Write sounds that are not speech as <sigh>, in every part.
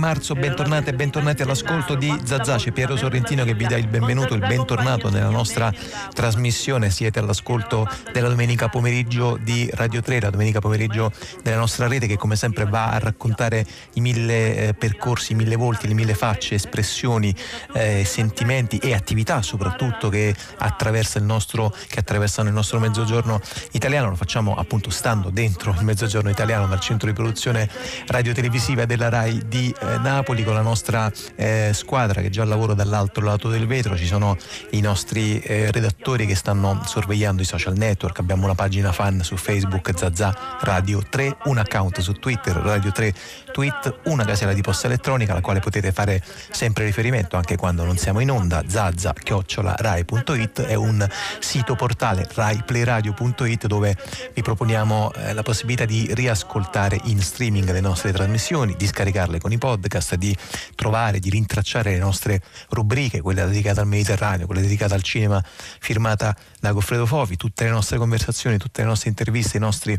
marzo, bentornati e bentornati all'ascolto di Zazà. C'è Piero Sorrentino che vi dà il benvenuto, il bentornato nella nostra trasmissione. Siete all'ascolto della domenica pomeriggio di Radio 3, la domenica pomeriggio della nostra rete che come sempre va a raccontare i mille eh, percorsi, i mille volti, le mille facce, espressioni, eh, sentimenti e attività soprattutto che, attraversa nostro, che attraversano il nostro mezzogiorno italiano. Lo facciamo appunto stando dentro il mezzogiorno italiano dal centro di produzione radio-televisiva della RAI di eh, Napoli con la nostra eh, squadra che già lavora dall'altro lato del vetro, ci sono i nostri eh, redattori che stanno sorvegliando i social network, abbiamo una pagina fan su Facebook Zazà Radio 3, un account su Twitter Radio 3 Tweet, una casella di posta elettronica alla quale potete fare sempre riferimento anche quando non siamo in onda, zazza-rai.it è un sito portale raiplayradio.it dove vi proponiamo eh, la possibilità di riascoltare in streaming le nostre trasmissioni, di scaricarle con i podcast, di trovare, di rintracciare le nostre rubriche, quella dedicata al Mediterraneo, quella dedicata al cinema firmata da Goffredo Fovi, tutte le nostre conversazioni, tutte le nostre interviste, i nostri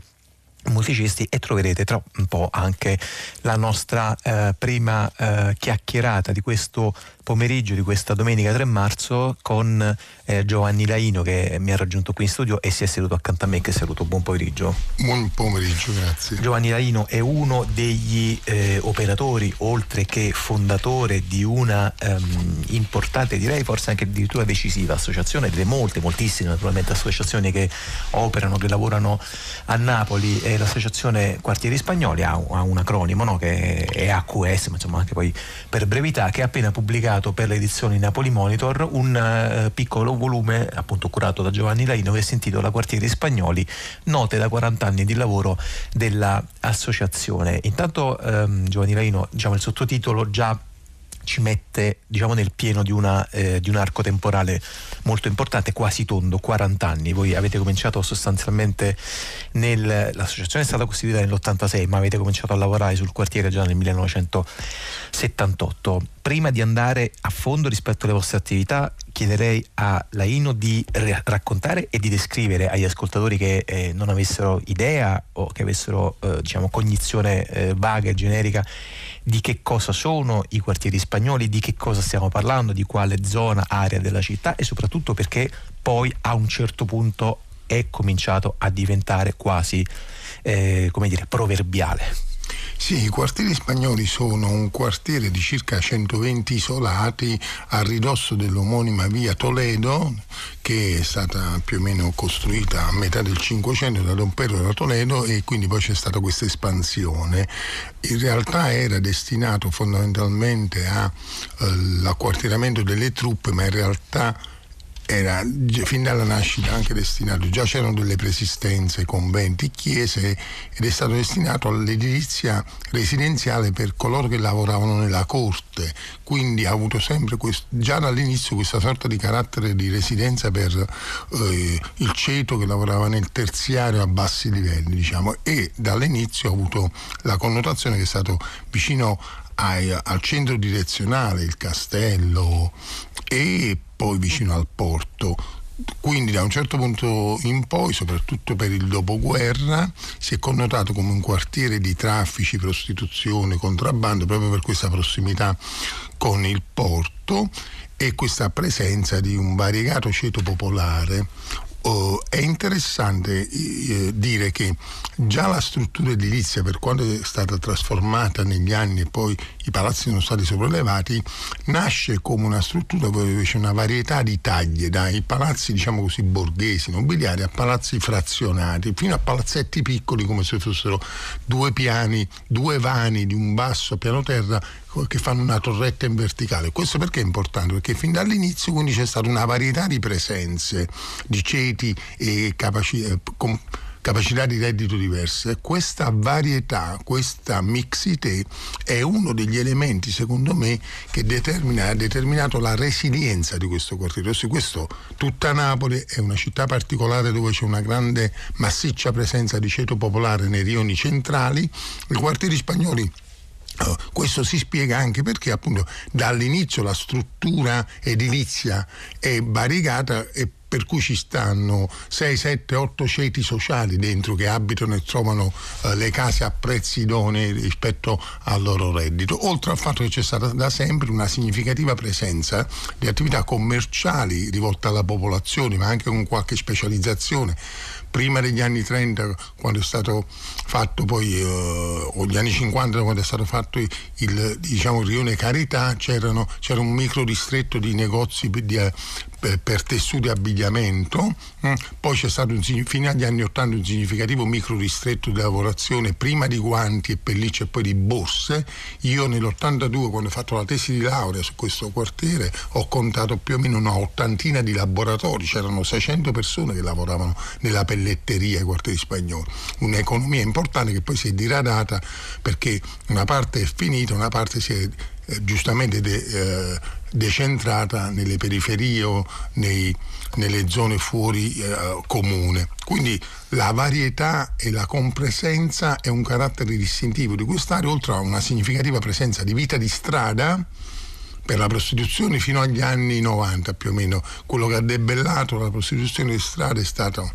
musicisti e troverete tra un po' anche la nostra eh, prima eh, chiacchierata di questo pomeriggio di questa domenica 3 marzo con eh, Giovanni Laino che mi ha raggiunto qui in studio e si è seduto accanto a me che saluto. Buon pomeriggio. Buon pomeriggio, grazie. Giovanni Laino è uno degli eh, operatori, oltre che fondatore di una ehm, importante, direi forse anche addirittura decisiva associazione, delle molte, moltissime naturalmente associazioni che operano, che lavorano a Napoli. È l'associazione Quartieri Spagnoli, ha, ha un acronimo no? che è AQS, ma insomma anche poi per brevità, che ha appena pubblicato per le edizioni Napoli Monitor un uh, piccolo volume appunto curato da Giovanni Laino che si intitola Quartieri Spagnoli, note da 40 anni di lavoro dell'associazione. Intanto um, Giovanni Laino, diciamo il sottotitolo già ci mette diciamo, nel pieno di, una, eh, di, un arco temporale molto importante, quasi tondo, 40 anni. Voi avete cominciato sostanzialmente nel, l'associazione è stata costituita nell'86, ma avete cominciato a lavorare sul quartiere già nel 1978. Prima di andare a fondo rispetto alle vostre attività, chiederei a Laino di raccontare e di descrivere agli ascoltatori che eh, non avessero idea o che avessero eh, diciamo, cognizione eh, vaga e generica di che cosa sono i quartieri spagnoli, di che cosa stiamo parlando, di quale zona, area della città e soprattutto perché poi a un certo punto è cominciato a diventare quasi, eh, come dire, proverbiale. Sì, i quartieri spagnoli sono un quartiere di circa 120 isolati a ridosso dell'omonima via Toledo, che è stata più o meno costruita a metà del Cinquecento da Don Pedro da Toledo e quindi poi c'è stata questa espansione. In realtà era destinato fondamentalmente all'acquartieramento eh, delle truppe, ma in realtà era fin dalla nascita anche destinato, già c'erano delle preesistenze, conventi, chiese ed è stato destinato all'edilizia residenziale per coloro che lavoravano nella corte, quindi ha avuto sempre questo, già dall'inizio questa sorta di carattere di residenza per eh, il ceto che lavorava nel terziario a bassi livelli, diciamo, e dall'inizio ha avuto la connotazione che è stato vicino ai, al centro direzionale, il castello e poi vicino al porto. Quindi da un certo punto in poi, soprattutto per il dopoguerra, si è connotato come un quartiere di traffici, prostituzione, contrabbando, proprio per questa prossimità con il porto e questa presenza di un variegato ceto popolare Oh, è interessante eh, dire che già la struttura edilizia, per quanto è stata trasformata negli anni e poi i palazzi sono stati sopraelevati, nasce come una struttura dove c'è una varietà di taglie, dai palazzi diciamo così borghesi, nobiliari, a palazzi frazionati, fino a palazzetti piccoli come se fossero due piani, due vani di un basso piano terra che fanno una torretta in verticale. Questo perché è importante? Perché fin dall'inizio quindi c'è stata una varietà di presenze, di ceti e capaci- eh, capacità di reddito diverse. Questa varietà, questa mixité è uno degli elementi, secondo me, che determina, ha determinato la resilienza di questo quartiere. Su questo tutta Napoli è una città particolare dove c'è una grande massiccia presenza di ceto popolare nei rioni centrali. I quartieri spagnoli questo si spiega anche perché appunto dall'inizio la struttura edilizia è variegata e per cui ci stanno 6, 7, 8 ceti sociali dentro che abitano e trovano eh, le case a prezzi idonei rispetto al loro reddito, oltre al fatto che c'è stata da sempre una significativa presenza di attività commerciali rivolte alla popolazione, ma anche con qualche specializzazione prima degli anni 30 quando è stato fatto poi eh, o gli anni 50 quando è stato fatto il, diciamo, il rione Carità c'era un micro distretto di negozi di, per, tessuti e abbigliamento, mm. poi c'è stato un, fino agli anni 80 un significativo micro distretto di lavorazione prima di guanti e pellicce e poi di borse. Io nell'82 quando ho fatto la tesi di laurea su questo quartiere ho contato più o meno una ottantina di laboratori, c'erano 600 persone che lavoravano nella pelletteria ai quartieri spagnoli, un'economia importante che poi si è diradata perché una parte è finita, una parte si è eh, giustamente de, eh, decentrata nelle periferie o nei, nelle zone fuori eh, comune. Quindi la varietà e la compresenza è un carattere distintivo di quest'area, oltre a una significativa presenza di vita di strada per la prostituzione fino agli anni 90 più o meno. Quello che ha debellato la prostituzione di strada è stato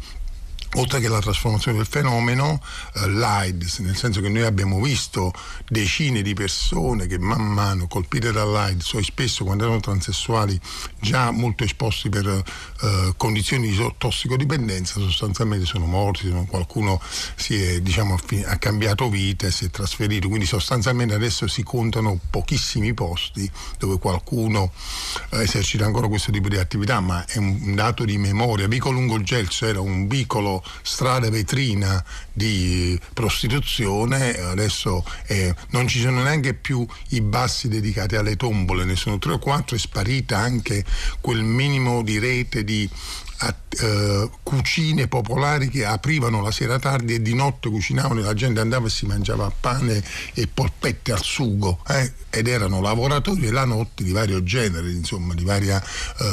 oltre che la trasformazione del fenomeno, eh, l'AIDS, nel senso che noi abbiamo visto decine di persone che man mano colpite dall'AIDS o spesso quando erano transessuali già molto esposti per eh, condizioni di tossicodipendenza sostanzialmente sono morti, qualcuno è, diciamo, ha cambiato vita e si è trasferito, quindi sostanzialmente adesso si contano pochissimi posti dove qualcuno eh, esercita ancora questo tipo di attività, ma è un dato di memoria. Vico Lungo Gelso era un vicolo strada vetrina di prostituzione, adesso eh, non ci sono neanche più i bassi dedicati alle tombole, ne sono tre o quattro, è sparita anche quel minimo di rete di a, uh, cucine popolari che aprivano la sera tardi e di notte cucinavano e la gente andava e si mangiava pane e polpette al sugo eh? ed erano lavoratori la notte di vario genere, insomma, di varia uh,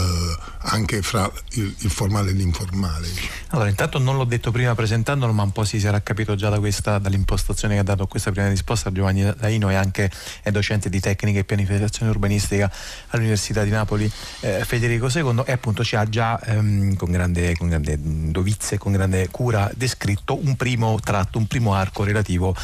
anche fra il, il, formale e l'informale. Allora, intanto non l'ho detto prima presentandolo, ma un po' si sarà capito già da questa, dall'impostazione che ha dato questa prima risposta Giovanni Laino e anche è docente di tecnica e pianificazione urbanistica all'Università di Napoli eh, Federico II e appunto ci ha già ehm, con grande, con grande dovizia e con grande cura descritto un primo tratto, un primo arco relativo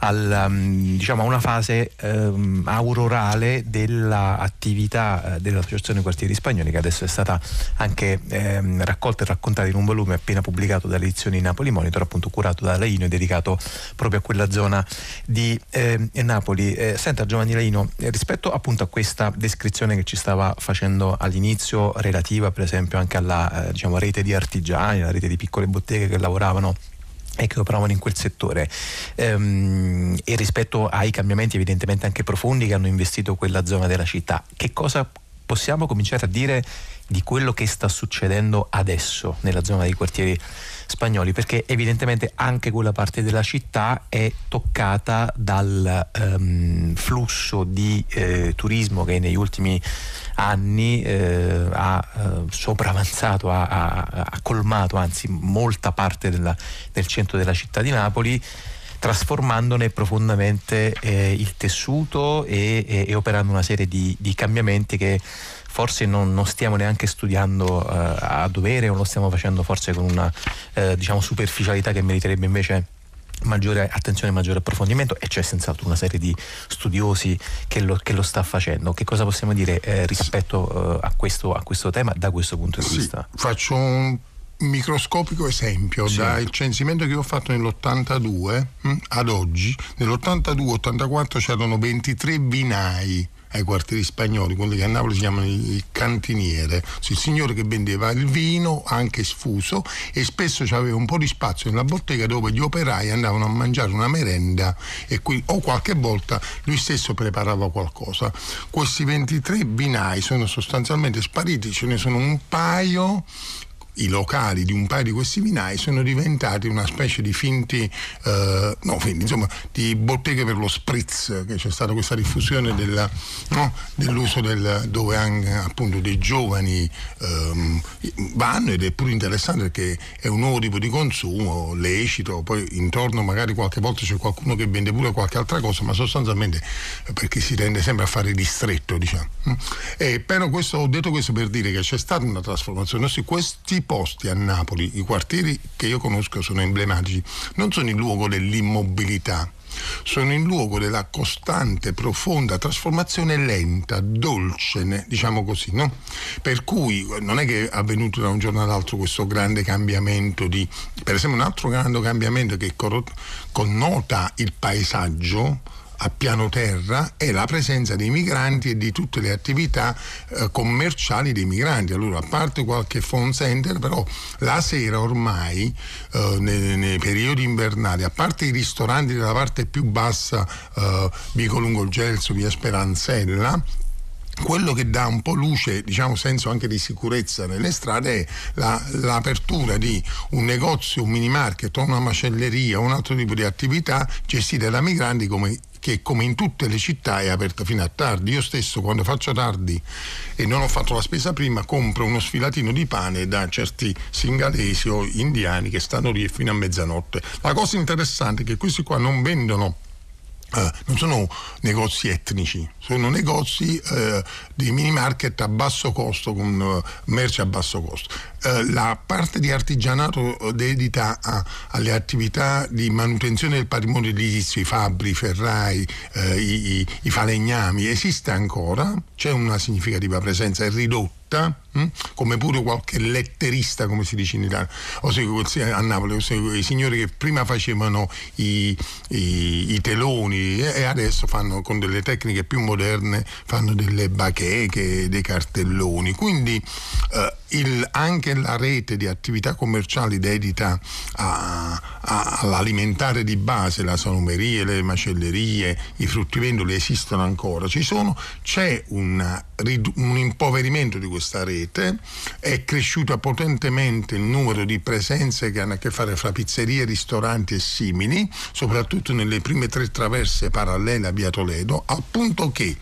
al, um, diciamo, a una fase um, aurorale dell'attività uh, dell'Associazione Quartieri Spagnoli che adesso è stata anche um, raccolta e raccontata in un volume appena pubblicato dalle edizioni Napoli Monitor, appunto curato da Laino e dedicato proprio a quella zona di eh, Napoli. Eh, senta Giovanni Laino, eh, rispetto appunto a questa descrizione che ci stava facendo all'inizio relativa per esempio anche alla eh, diciamo, rete di artigiani, la rete di piccole botteghe che lavoravano e che operavano in quel settore. Ehm, e rispetto ai cambiamenti evidentemente anche profondi che hanno investito quella zona della città, che cosa possiamo cominciare a dire di quello che sta succedendo adesso nella zona dei quartieri spagnoli, perché evidentemente anche quella parte della città è toccata dal um, flusso di eh, turismo che negli ultimi anni eh, ha eh, sopravanzato, ha, ha, ha, colmato anzi molta parte della, del centro della città di Napoli trasformandone profondamente eh, il tessuto e, e, e, operando una serie di, di cambiamenti che forse non, non, stiamo neanche studiando eh, a dovere o lo stiamo facendo forse con una eh, diciamo superficialità che meriterebbe invece maggiore attenzione, maggiore approfondimento e c'è senz'altro una serie di studiosi che lo, che lo sta facendo. Che cosa possiamo dire eh, rispetto eh, a, questo, a, questo, tema da questo punto di sì, vista? Faccio un microscopico esempio sì. dal censimento che ho fatto nell'82 hm, ad oggi nell'82-84 c'erano 23 vinai ai quartieri spagnoli, quelli che a Napoli si chiamano il cantiniere, il signore che vendeva il vino anche sfuso e spesso c'aveva un po' di spazio nella bottega dove gli operai andavano a mangiare una merenda e qui, o qualche volta lui stesso preparava qualcosa. Questi 23 binai sono sostanzialmente spariti, ce ne sono un paio i locali di un paio di questi vinai sono diventati una specie di finti, eh, no, finti, insomma, di botteghe per lo spritz, che c'è stata questa diffusione della, no, dell'uso del, dove anche appunto dei giovani ehm, vanno ed è pure interessante perché è un nuovo tipo di consumo lecito, poi intorno magari qualche volta c'è qualcuno che vende pure qualche altra cosa, ma sostanzialmente perché si tende sempre a fare distretto, diciamo. E però questo, ho detto questo per dire che c'è stata una trasformazione, questi posti a Napoli, i quartieri che io conosco sono emblematici, non sono il luogo dell'immobilità, sono il luogo della costante, profonda trasformazione lenta, dolce, diciamo così, no? Per cui non è che è avvenuto da un giorno all'altro questo grande cambiamento di, per esempio un altro grande cambiamento che connota il paesaggio, a piano terra è la presenza dei migranti e di tutte le attività eh, commerciali dei migranti. Allora, a parte qualche phone center, però la sera ormai, eh, nei, nei, periodi invernali, a parte i ristoranti della parte più bassa, eh, Vico Lungo il Gelso, via Speranzella, quello che dà un po' luce, diciamo senso anche di sicurezza nelle strade è la, l'apertura di un negozio, un mini market una macelleria un altro tipo di attività gestite da migranti come che come in tutte le città è aperta fino a tardi. Io stesso quando faccio tardi e non ho fatto la spesa prima compro uno sfilatino di pane da certi singalesi o indiani che stanno lì fino a mezzanotte. La cosa interessante è che questi qua non vendono Uh, non sono negozi etnici, sono negozi uh, di mini market a basso costo con uh, merce a basso costo. la parte di artigianato dedita a, alle attività di manutenzione del patrimonio edilizio, i fabbri, i ferrai, i, i, i falegnami, esiste ancora, c'è una significativa presenza, è ridotta hm? come pure qualche letterista, come si dice in Italia, o se, a Napoli, se, i signori che prima facevano i, i, i teloni e adesso fanno con delle tecniche più moderne, fanno delle bacheche, dei cartelloni. Quindi eh, il, anche la rete di attività commerciali dedita all'alimentare di base, la salumeria, le macellerie, i fruttivendoli esistono ancora, ci sono, c'è una, un impoverimento di questa rete, è cresciuto potentemente il numero di presenze che hanno a che fare fra pizzerie, ristoranti e simili, soprattutto nelle prime tre traverse parallele a Via Toledo, al punto che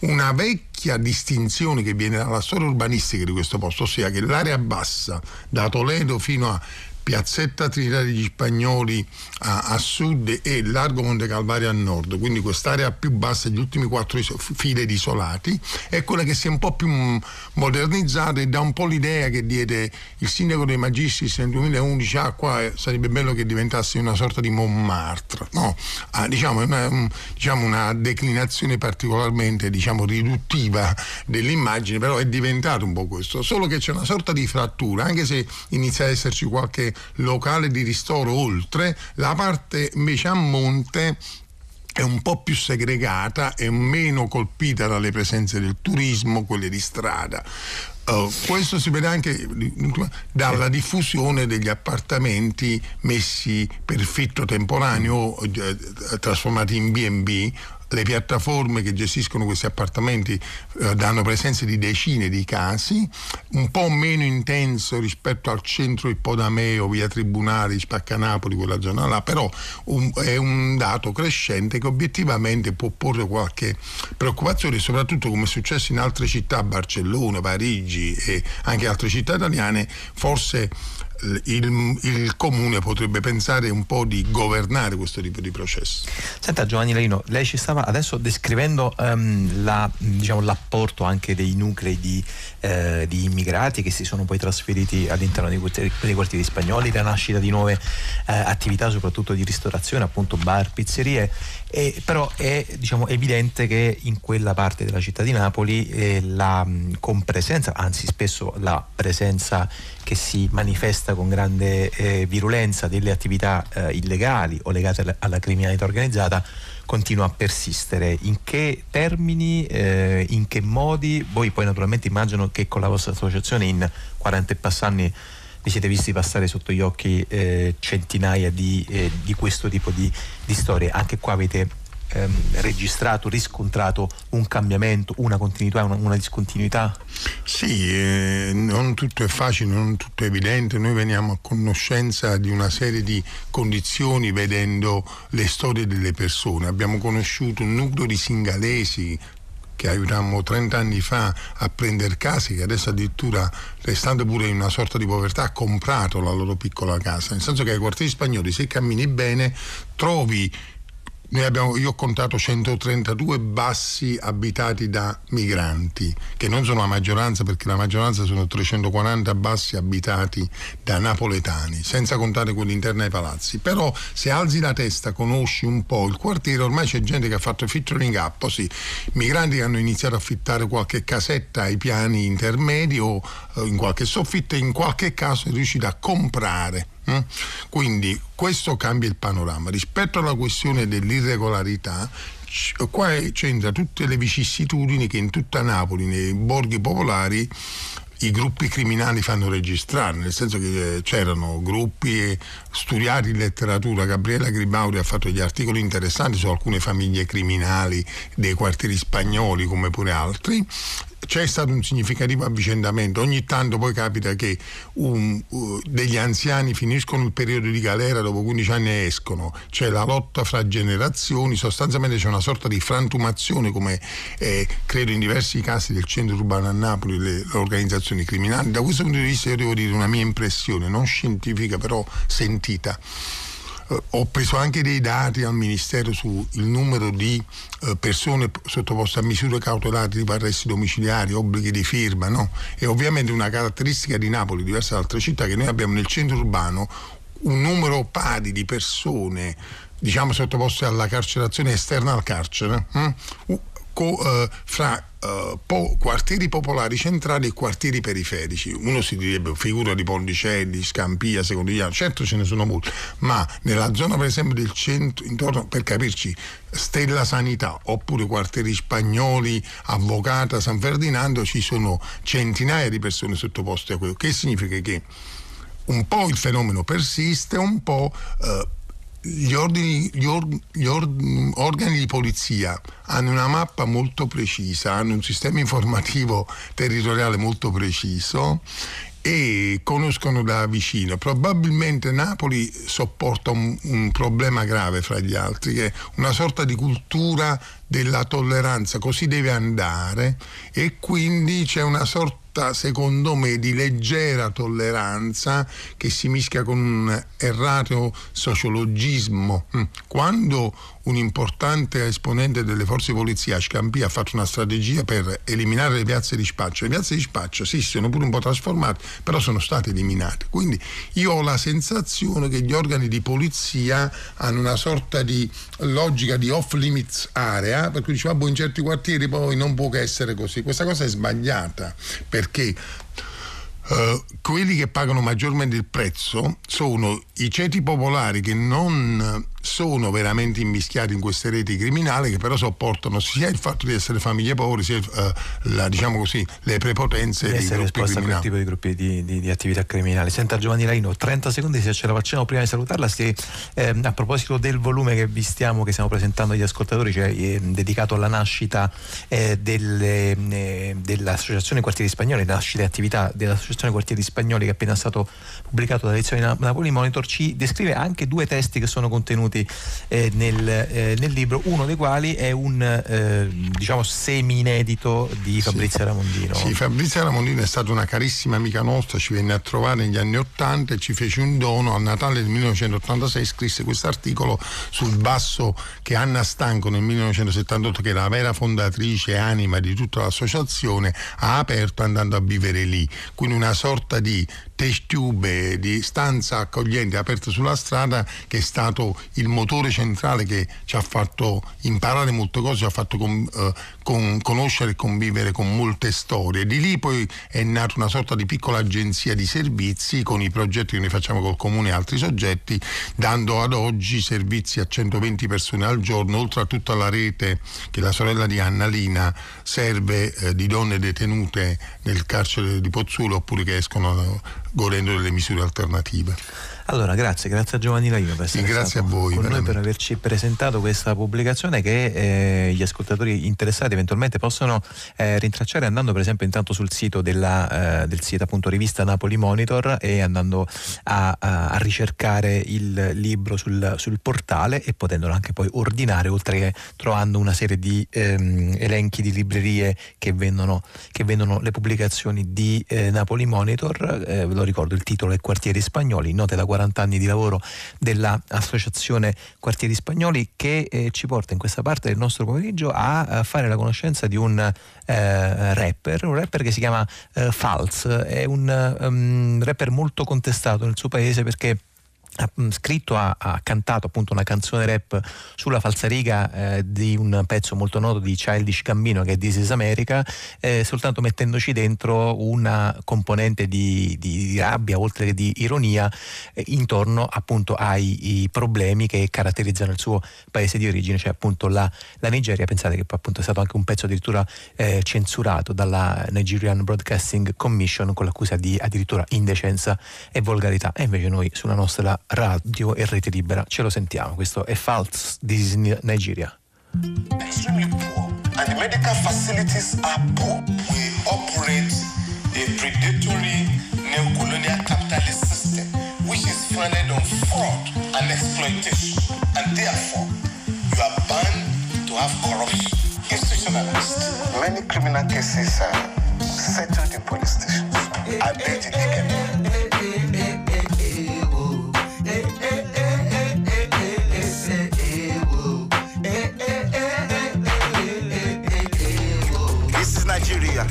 una vecchia distinzione che viene dalla storia urbanistica di questo posto, ossia che l'area bassa da Toledo fino a Piazzetta Trinità degli Spagnoli a, a, sud e Largo Monte Calvario a nord, quindi quest'area più bassa, gli ultimi quattro iso- file di isolati, è quella che si è un po' più modernizzata e dà un po' l'idea che diede il sindaco dei Magistris nel 2011, ah qua sarebbe bello che diventasse una sorta di Montmartre, no? Ah, diciamo, una, un, diciamo, una declinazione particolarmente diciamo, riduttiva dell'immagine, però è diventato un po' questo, solo che c'è una sorta di frattura, anche se inizia ad esserci qualche locale di ristoro oltre, la parte invece a monte è un po' più segregata e meno colpita dalle presenze del turismo, quelle di strada. Uh, questo si vede anche dalla diffusione degli appartamenti messi per fitto temporaneo, eh, trasformati in B&B le piattaforme che gestiscono questi appartamenti eh, danno presenza di decine di casi, un po' meno intenso rispetto al centro Ippodameo, via Tribunali, Spaccanapoli, quella zona là, però un, è un dato crescente che obiettivamente può porre qualche preoccupazione, soprattutto come è successo in altre città, Barcellona, Parigi e anche altre città italiane, forse il, il, comune potrebbe pensare un po' di governare questo tipo di processo. Senta Giovanni Leino, lei ci stava adesso descrivendo um, la, diciamo, l'apporto anche dei nuclei di, eh, di, immigrati che si sono poi trasferiti all'interno dei quartieri, dei quartieri spagnoli, la nascita di nuove eh, attività soprattutto di ristorazione, appunto bar, pizzerie, e, però è diciamo, evidente che in quella parte della città di Napoli eh, la compresenza, anzi spesso la presenza che si manifesta con grande eh, virulenza delle attività eh, illegali o legate alla criminalità organizzata continua a persistere. In che termini, eh, in che modi? Voi poi naturalmente immagino che con la vostra associazione in 40 e passanni vi siete visti passare sotto gli occhi eh, centinaia di, eh, di, questo tipo di, di storie. Anche qua avete ehm, registrato, riscontrato un cambiamento, una continuità, una, una discontinuità? Sì, eh, non tutto è facile, non tutto è evidente. Noi veniamo a conoscenza di una serie di condizioni vedendo le storie delle persone. Abbiamo conosciuto un nucleo di singalesi che aiutammo 30 anni fa a prendere case, che adesso addirittura, restando pure in una sorta di povertà, ha comprato la loro piccola casa. Nel senso che ai quartieri spagnoli, se cammini bene, trovi Abbiamo, io ho contato 132 bassi abitati da migranti, che non sono la maggioranza perché la maggioranza sono 340 bassi abitati da napoletani, senza contare quelli interni ai palazzi. Però se alzi la testa, conosci un po' il quartiere, ormai c'è gente che ha fatto featuring up, sì, migranti che hanno iniziato a affittare qualche casetta ai piani intermedi o eh, in qualche soffitta e in qualche caso è riuscito a comprare? Quindi questo cambia il panorama. Rispetto alla questione dell'irregolarità, qua c'entra tutte le vicissitudini che in tutta Napoli, nei borghi popolari, i gruppi criminali fanno registrare, nel senso che eh, c'erano gruppi studiati in letteratura, Gabriella Gribauri ha fatto degli articoli interessanti su alcune famiglie criminali dei quartieri spagnoli come pure altri, c'è stato un significativo avvicendamento. Ogni tanto poi capita che un, uh, degli anziani finiscono il periodo di galera, dopo 15 anni escono. C'è la lotta fra generazioni, sostanzialmente c'è una sorta di frantumazione, come eh, credo in diversi casi del centro urbano a Napoli, le, le organizzazioni criminali. Da questo punto di vista io devo dire una mia impressione, non scientifica però sentita eh, ho preso anche dei dati al Ministero sul numero di eh, persone sottoposte a misure cautelari tipo arresti domiciliari, obblighi di firma, no? E ovviamente una caratteristica di Napoli, diversa da altre città, che noi abbiamo nel centro urbano un numero pari di persone diciamo sottoposte alla carcerazione esterna al carcere, hm? Co, eh, fra eh, po- quartieri popolari centrali e quartieri periferici. Uno si direbbe figura di Pondicelli, Scampia, Secondigliano, certo ce ne sono molti, ma nella zona per esempio del centro, intorno per capirci, Stella Sanità oppure quartieri spagnoli, Avvocata, San Ferdinando ci sono centinaia di persone sottoposte a quello. Che significa che un po' il fenomeno persiste, un po' eh, gli, ordini, gli, or, gli or, organi di polizia hanno una mappa molto precisa, hanno un sistema informativo territoriale molto preciso e conoscono da vicino. Probabilmente Napoli sopporta un, un, problema grave fra gli altri, che è una sorta di cultura della tolleranza, così deve andare e quindi c'è una sorta secondo me, di leggera tolleranza che si mischia con un errato sociologismo. Mm. Quando un importante esponente delle forze di polizia, Scampia, ha fatto una strategia per eliminare le piazze di spaccio. Le piazze di spaccio sì, sono pure un po' trasformate, però sono state eliminate. Quindi io ho la sensazione che gli organi di polizia hanno una sorta di logica di off limits area, per cui diceva, in certi quartieri poi non può che essere così. Questa cosa è sbagliata perché Uh, quelli che pagano maggiormente il prezzo sono i ceti popolari che non sono veramente immischiati in queste reti criminali che però sopportano sia il fatto di essere famiglie povere sia uh, la, diciamo così, le prepotenze di essere criminali. a quel tipo di gruppi di, di, di, attività criminali. Senta Giovanni Laino, 30 secondi se ce la facciamo prima di salutarla. Se, eh, a proposito del volume che vi stiamo, che stiamo presentando agli ascoltatori, cioè eh, dedicato alla nascita eh, delle, eh, dell'Associazione Quartieri Spagnoli, nascita e attività dell'Associazione Quartieri Spagnoli che è appena stato pubblicato dall'edizione Napoli Monitor, ci descrive anche due testi che sono contenuti eh, nel, eh, nel, libro, uno dei quali è un eh, diciamo semi-inedito di Fabrizio sì. Ramondino. Sì, Fabrizio Ramondino è stata una carissima amica nostra, ci venne a trovare negli anni Ottanta e ci fece un dono a Natale del 1986, scrisse questo articolo sul basso che Anna Stanco nel 1978, che è la vera fondatrice e anima di tutta l'associazione, ha aperto andando a vivere lì. Quindi una sorta di test tube, di stanza accogliente aperta sulla strada che è stato il motore centrale che ci ha fatto imparare molte cose, ci ha fatto con, eh, con, conoscere e convivere con molte storie. Di lì poi è nata una sorta di piccola agenzia di servizi con i progetti che noi facciamo col comune e altri soggetti, dando ad oggi servizi a 120 persone al giorno, oltre a tutta la rete che la sorella di Anna Lina serve eh, di donne detenute nel carcere di Pozzulo oppure che escono godendo delle misure alternative. Allora, grazie, grazie a Giovanni Laino per essere grazie a voi, con veramente. noi per averci presentato questa pubblicazione che eh, gli ascoltatori interessati eventualmente possono eh, rintracciare andando per esempio intanto sul sito della, eh, del sito appunto rivista Napoli Monitor e andando a, a, a ricercare il libro sul, sul, portale e potendolo anche poi ordinare oltre che trovando una serie di ehm, elenchi di librerie che vendono, che vendono le pubblicazioni di eh, Napoli Monitor, eh, ve lo ricordo il titolo è Quartieri Spagnoli, note da guardare 40 anni di lavoro dell'Associazione Quartieri Spagnoli che eh, ci porta in questa parte del nostro pomeriggio a, a fare la conoscenza di un eh, rapper, un rapper che si chiama eh, Falz, è un um, rapper molto contestato nel suo paese perché ha mm, scritto, ha, ha, cantato appunto una canzone rap sulla falsariga eh, di un pezzo molto noto di Childish Gambino che è This is America, eh, soltanto mettendoci dentro una componente di, di, di rabbia oltre che di ironia eh, intorno appunto ai problemi che caratterizzano il suo paese di origine, cioè appunto la, la Nigeria. Pensate che appunto è stato anche un pezzo addirittura eh, censurato dalla Nigerian Broadcasting Commission con l'accusa di addirittura indecenza e volgarità. E invece noi sulla nostra radio e rete libera. Ce lo sentiamo, questo è False, this is Nigeria. Extremely poor and the medical facilities are poor. We operate a predatory neo-colonial capitalist system which is founded on fraud and exploitation and therefore you are bound to have corruption institutionalized. Many criminal cases are settled in police stations. I bet it can. Nigeria.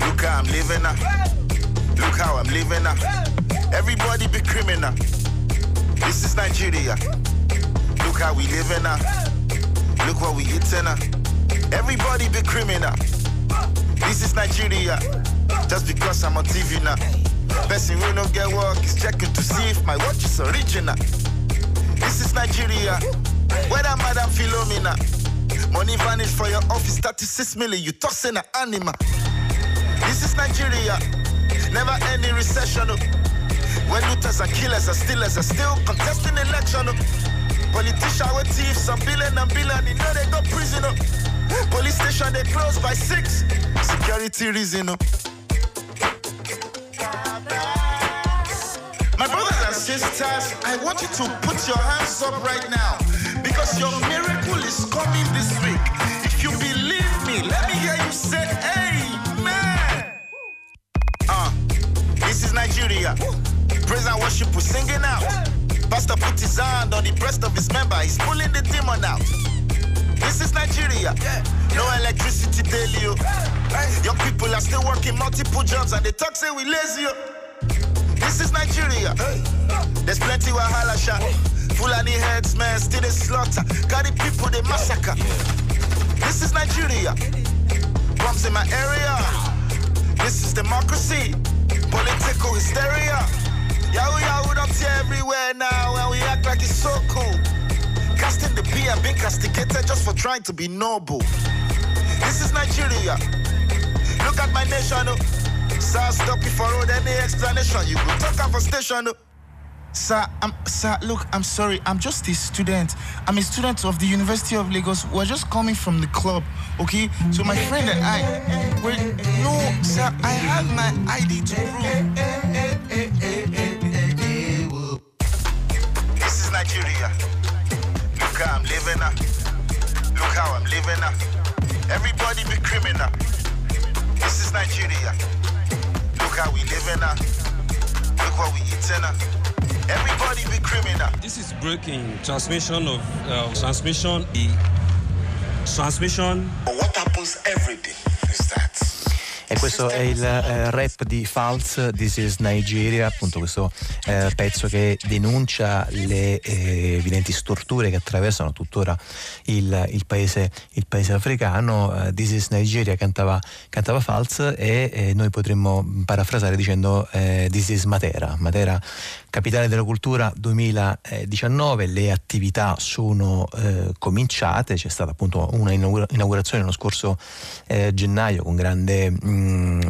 Look how I'm living now. Look how I'm living now. Everybody be criminal. This is Nigeria. Look how we living now. Look what we eating now. Everybody be criminal. This is Nigeria. Just because I'm on TV now. Person who don't get work is checking to see if my watch is original. This is Nigeria. Where that Madam Philomena. Money vanish for your office, 36 million, you tossing an animal. This is Nigeria, never any recession. When looters and killers and stealers are still contesting election. Politicians with thieves, some billion and billion, you know they go prison. Police station they close by six, security reason. Sisters, I want you to put your hands up right now because your miracle is coming this week. If you believe me, let me hear you say amen. Uh, this is Nigeria. Praise and worship, we're singing out. Pastor put his hand on the breast of his member, he's pulling the demon out. This is Nigeria. No electricity daily. Young people are still working multiple jobs and they talk say we lazy. This is Nigeria. There's plenty wahala shot. Fulani heads, man, still they slaughter. Got the people they massacre. This is Nigeria. Bombs in my area. This is democracy. Political hysteria. Yahoo Yahoo don't see everywhere now, and we act like it's so cool. Casting the P and being castigated just for trying to be noble. This is Nigeria. Look at my nation. Oh. Sir, stop you for any explanation. You go talk for station. Oh. Sir, I'm, sir, look, I'm sorry. I'm just a student. I'm a student of the University of Lagos. We're just coming from the club, okay? So my friend and I, we're, no, sir, I have my ID to prove. This is Nigeria. Look how I'm living now. Look how I'm living now. Everybody be criminal. This is Nigeria. Look how we living now. Look what we eating now. Everybody be criminal. This is breaking transmission of uh, transmission. The transmission. But what happens every day is that. E questo è il eh, rap di False, This is Nigeria, appunto questo eh, pezzo che denuncia le eh, evidenti storture che attraversano tuttora il, il, paese, il paese, africano. Eh, This is Nigeria cantava, cantava False e noi potremmo parafrasare dicendo eh, This is Matera. Matera Capitale della Cultura 2019, le attività sono eh, cominciate, c'è stata appunto una inaugurazione lo scorso eh, gennaio con grande mh, mm,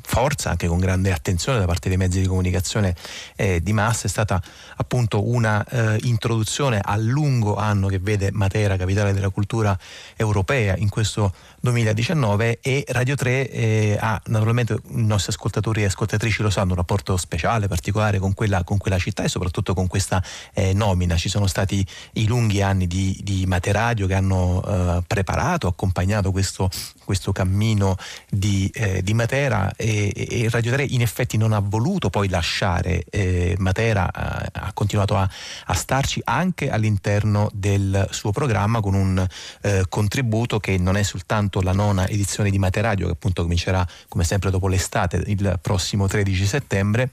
forza, anche con grande attenzione da parte dei mezzi di comunicazione eh, di massa, è stata appunto una eh, introduzione a lungo anno che vede Matera, capitale della cultura europea, in questo 2019 e Radio 3 eh, ha naturalmente i nostri ascoltatori e ascoltatrici lo sanno un rapporto speciale, particolare con quella, con quella città e soprattutto con questa eh, nomina. Ci sono stati i lunghi anni di, di Materadio che hanno eh, preparato, accompagnato questo, questo cammino di, eh, di Matera e, e, Radio 3 in effetti non ha voluto poi lasciare eh, Matera, ha, continuato a, a, starci anche all'interno del suo programma con un eh, contributo che non è soltanto la nona edizione di Materadio che appunto comincerà come sempre dopo l'estate il prossimo 13 settembre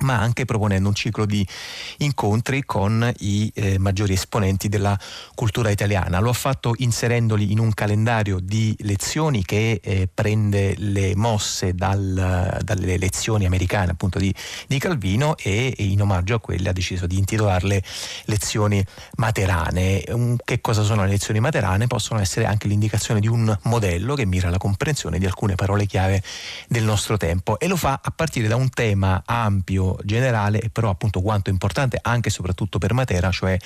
ma anche proponendo un ciclo di incontri con i eh, maggiori esponenti della cultura italiana. Lo ha fatto inserendoli in un calendario di lezioni che eh, prende le mosse dal, dalle lezioni americane appunto di, di Calvino e, e, in omaggio a quelle ha deciso di intitolarle lezioni materane. Che cosa sono le lezioni materane? Possono essere anche l'indicazione di un modello che mira alla comprensione di alcune parole chiave del nostro tempo e lo fa a partire da un tema ampio generale e però appunto quanto importante anche e soprattutto per Matera, cioè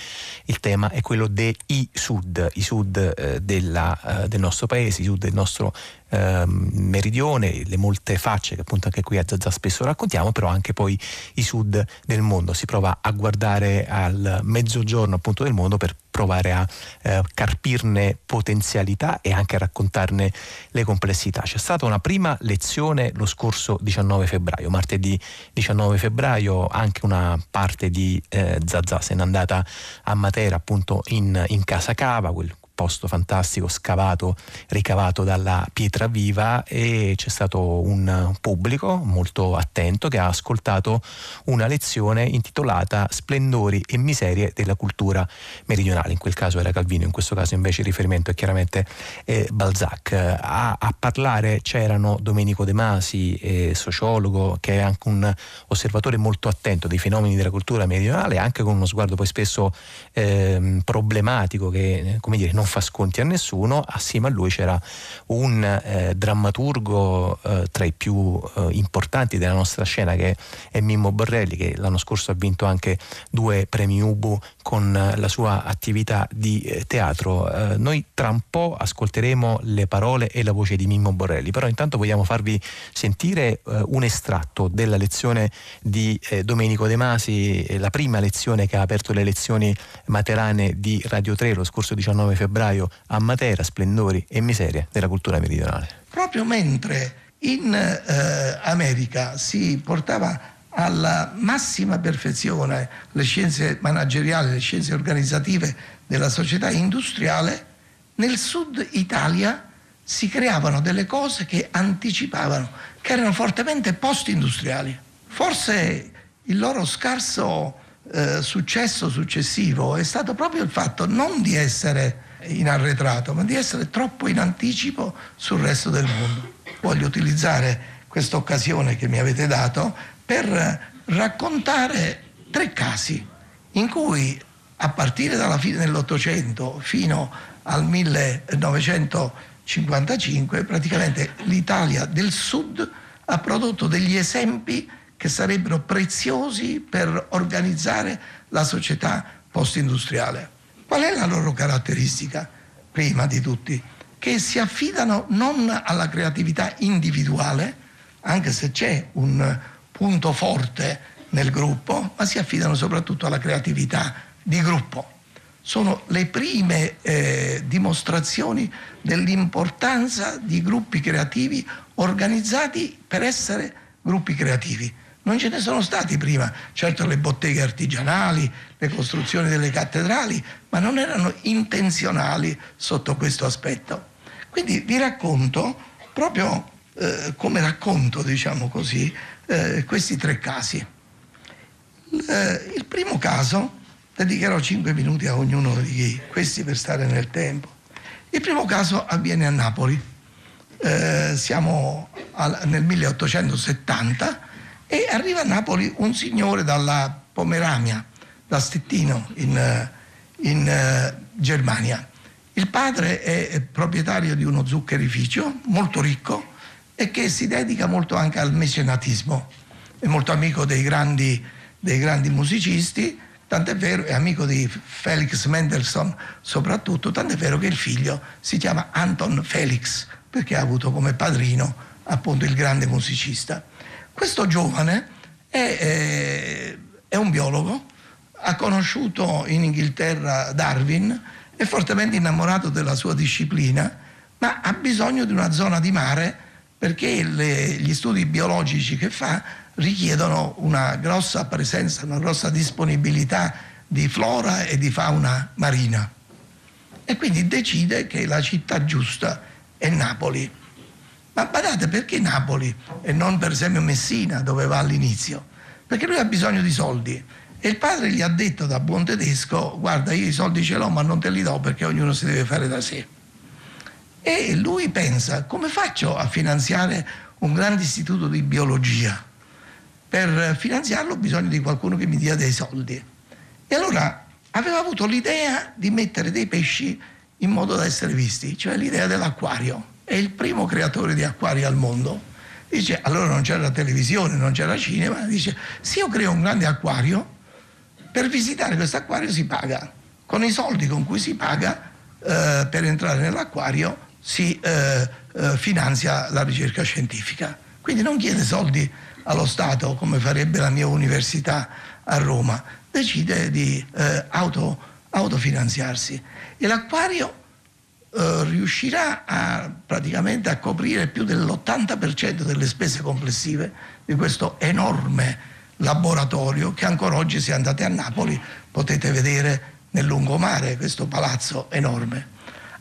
il tema è quello dei sud, i sud eh, della, eh, del nostro paese, i sud del nostro eh, meridione, le molte facce che appunto anche qui a Zazza spesso raccontiamo, però anche poi i sud del mondo. Si prova a guardare al mezzogiorno appunto del mondo per provare a eh, carpirne potenzialità e anche a raccontarne le complessità. C'è stata una prima lezione lo scorso 19 febbraio, martedì 19 febbraio anche una parte di eh, Zazà se n'è andata a Matera appunto in, in Casa Cava, quel posto fantastico scavato, ricavato dalla pietra viva e c'è stato un pubblico molto attento che ha ascoltato una lezione intitolata Splendori e miserie della cultura meridionale, in quel caso era Calvino, in questo caso invece il riferimento è chiaramente eh, Balzac. A, a, parlare c'erano Domenico De Masi, eh, sociologo, che è anche un osservatore molto attento dei fenomeni della cultura meridionale, anche con uno sguardo poi spesso eh, problematico che, come dire, non non fa sconti a nessuno, assieme a lui c'era un eh, drammaturgo eh, tra i più eh, importanti della nostra scena che è Mimmo Borrelli che l'anno scorso ha vinto anche due premi Ubu con eh, la sua attività di eh, teatro. Eh, noi tra un po' ascolteremo le parole e la voce di Mimmo Borrelli, però intanto vogliamo farvi sentire un estratto della lezione di Domenico De Masi, la prima lezione che ha aperto le lezioni materane di Radio 3 lo scorso 19 febbraio febbraio a Matera, splendori e miserie della cultura meridionale. Proprio mentre in eh, America si portava alla massima perfezione le scienze manageriali, le scienze organizzative della società industriale, nel sud Italia si creavano delle cose che anticipavano, che erano fortemente post-industriali. Forse il loro scarso eh, successo successivo è stato proprio il fatto non di essere in arretrato, ma di essere troppo in anticipo sul resto del mondo. Voglio utilizzare questa occasione che mi avete dato per raccontare tre casi in cui a partire dalla fine dell'Ottocento fino al 1955 praticamente l'Italia del Sud ha prodotto degli esempi che sarebbero preziosi per organizzare la società post-industriale. Qual è la loro caratteristica? Prima di tutti, che si affidano non alla creatività individuale, anche se c'è un punto forte nel gruppo, ma si affidano soprattutto alla creatività di gruppo. Sono le prime eh, dimostrazioni dell'importanza di gruppi creativi organizzati per essere gruppi creativi non ce ne sono stati prima, certo le botteghe artigianali, le costruzioni delle cattedrali, ma non erano intenzionali sotto questo aspetto. Quindi vi racconto proprio eh, come racconto, diciamo così, eh, questi tre casi. Eh, il primo caso, dedicherò cinque minuti a ognuno di questi per stare nel tempo. Il primo caso avviene a Napoli. Eh, siamo al, nel 1870 e arriva a Napoli un signore dalla Pomeramia, da Stettino in, eh, in uh, Germania. Il padre è proprietario di uno zuccherificio molto ricco e che si dedica molto anche al mecenatismo. È molto amico dei grandi, dei grandi musicisti, tant'è vero, è amico di Felix Mendelssohn soprattutto, tant'è vero che il figlio si chiama Anton Felix, perché ha avuto come padrino appunto il grande musicista. Questo giovane è, è, un biologo, ha conosciuto in Inghilterra Darwin, è fortemente innamorato della sua disciplina, ma ha bisogno di una zona di mare perché le, gli studi biologici che fa richiedono una grossa presenza, una grossa disponibilità di flora e di fauna marina. E quindi decide che la città giusta è Napoli. Ma badate perché Napoli e non per esempio Messina dove va all'inizio? Perché lui ha bisogno di soldi e il padre gli ha detto da buon tedesco guarda io i soldi ce l'ho ma non te li do perché ognuno si deve fare da sé. E lui pensa come faccio a finanziare un grande istituto di biologia? Per finanziarlo ho bisogno di qualcuno che mi dia dei soldi. E allora aveva avuto l'idea di mettere dei pesci in modo da essere visti, cioè l'idea dell'acquario. È il primo creatore di acquari al mondo. Dice, allora non c'era televisione, non c'era cinema, dice, se io creo un grande acquario, per visitare questo acquario si paga. Con i soldi con cui si paga eh, per entrare nell'acquario si eh, eh, finanzia la ricerca scientifica. Quindi non chiede soldi allo Stato come farebbe la mia università a Roma, decide di eh, auto, autofinanziarsi e l'acquario eh, riuscirà a, praticamente a coprire più dell'80% delle spese complessive di questo enorme laboratorio che ancora oggi se andate a Napoli potete vedere nel lungomare, questo palazzo enorme.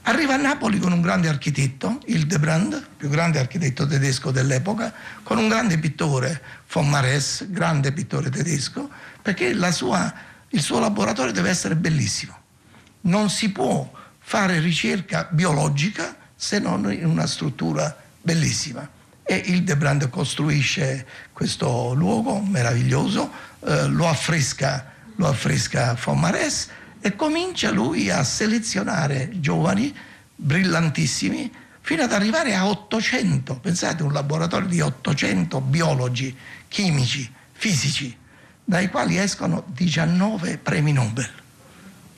Arriva a Napoli con un grande architetto, Hildebrand, più grande architetto tedesco dell'epoca, con un grande pittore, von Mares, grande pittore tedesco, perché sua, il suo laboratorio deve essere bellissimo. Non si può fare ricerca biologica se non in una struttura bellissima. E Hildebrand costruisce questo luogo meraviglioso, eh, lo affresca, lo affresca von Mares e comincia lui a selezionare giovani brillantissimi fino ad arrivare a 800, pensate un laboratorio di 800 biologi, chimici, fisici, dai quali escono 19 premi Nobel.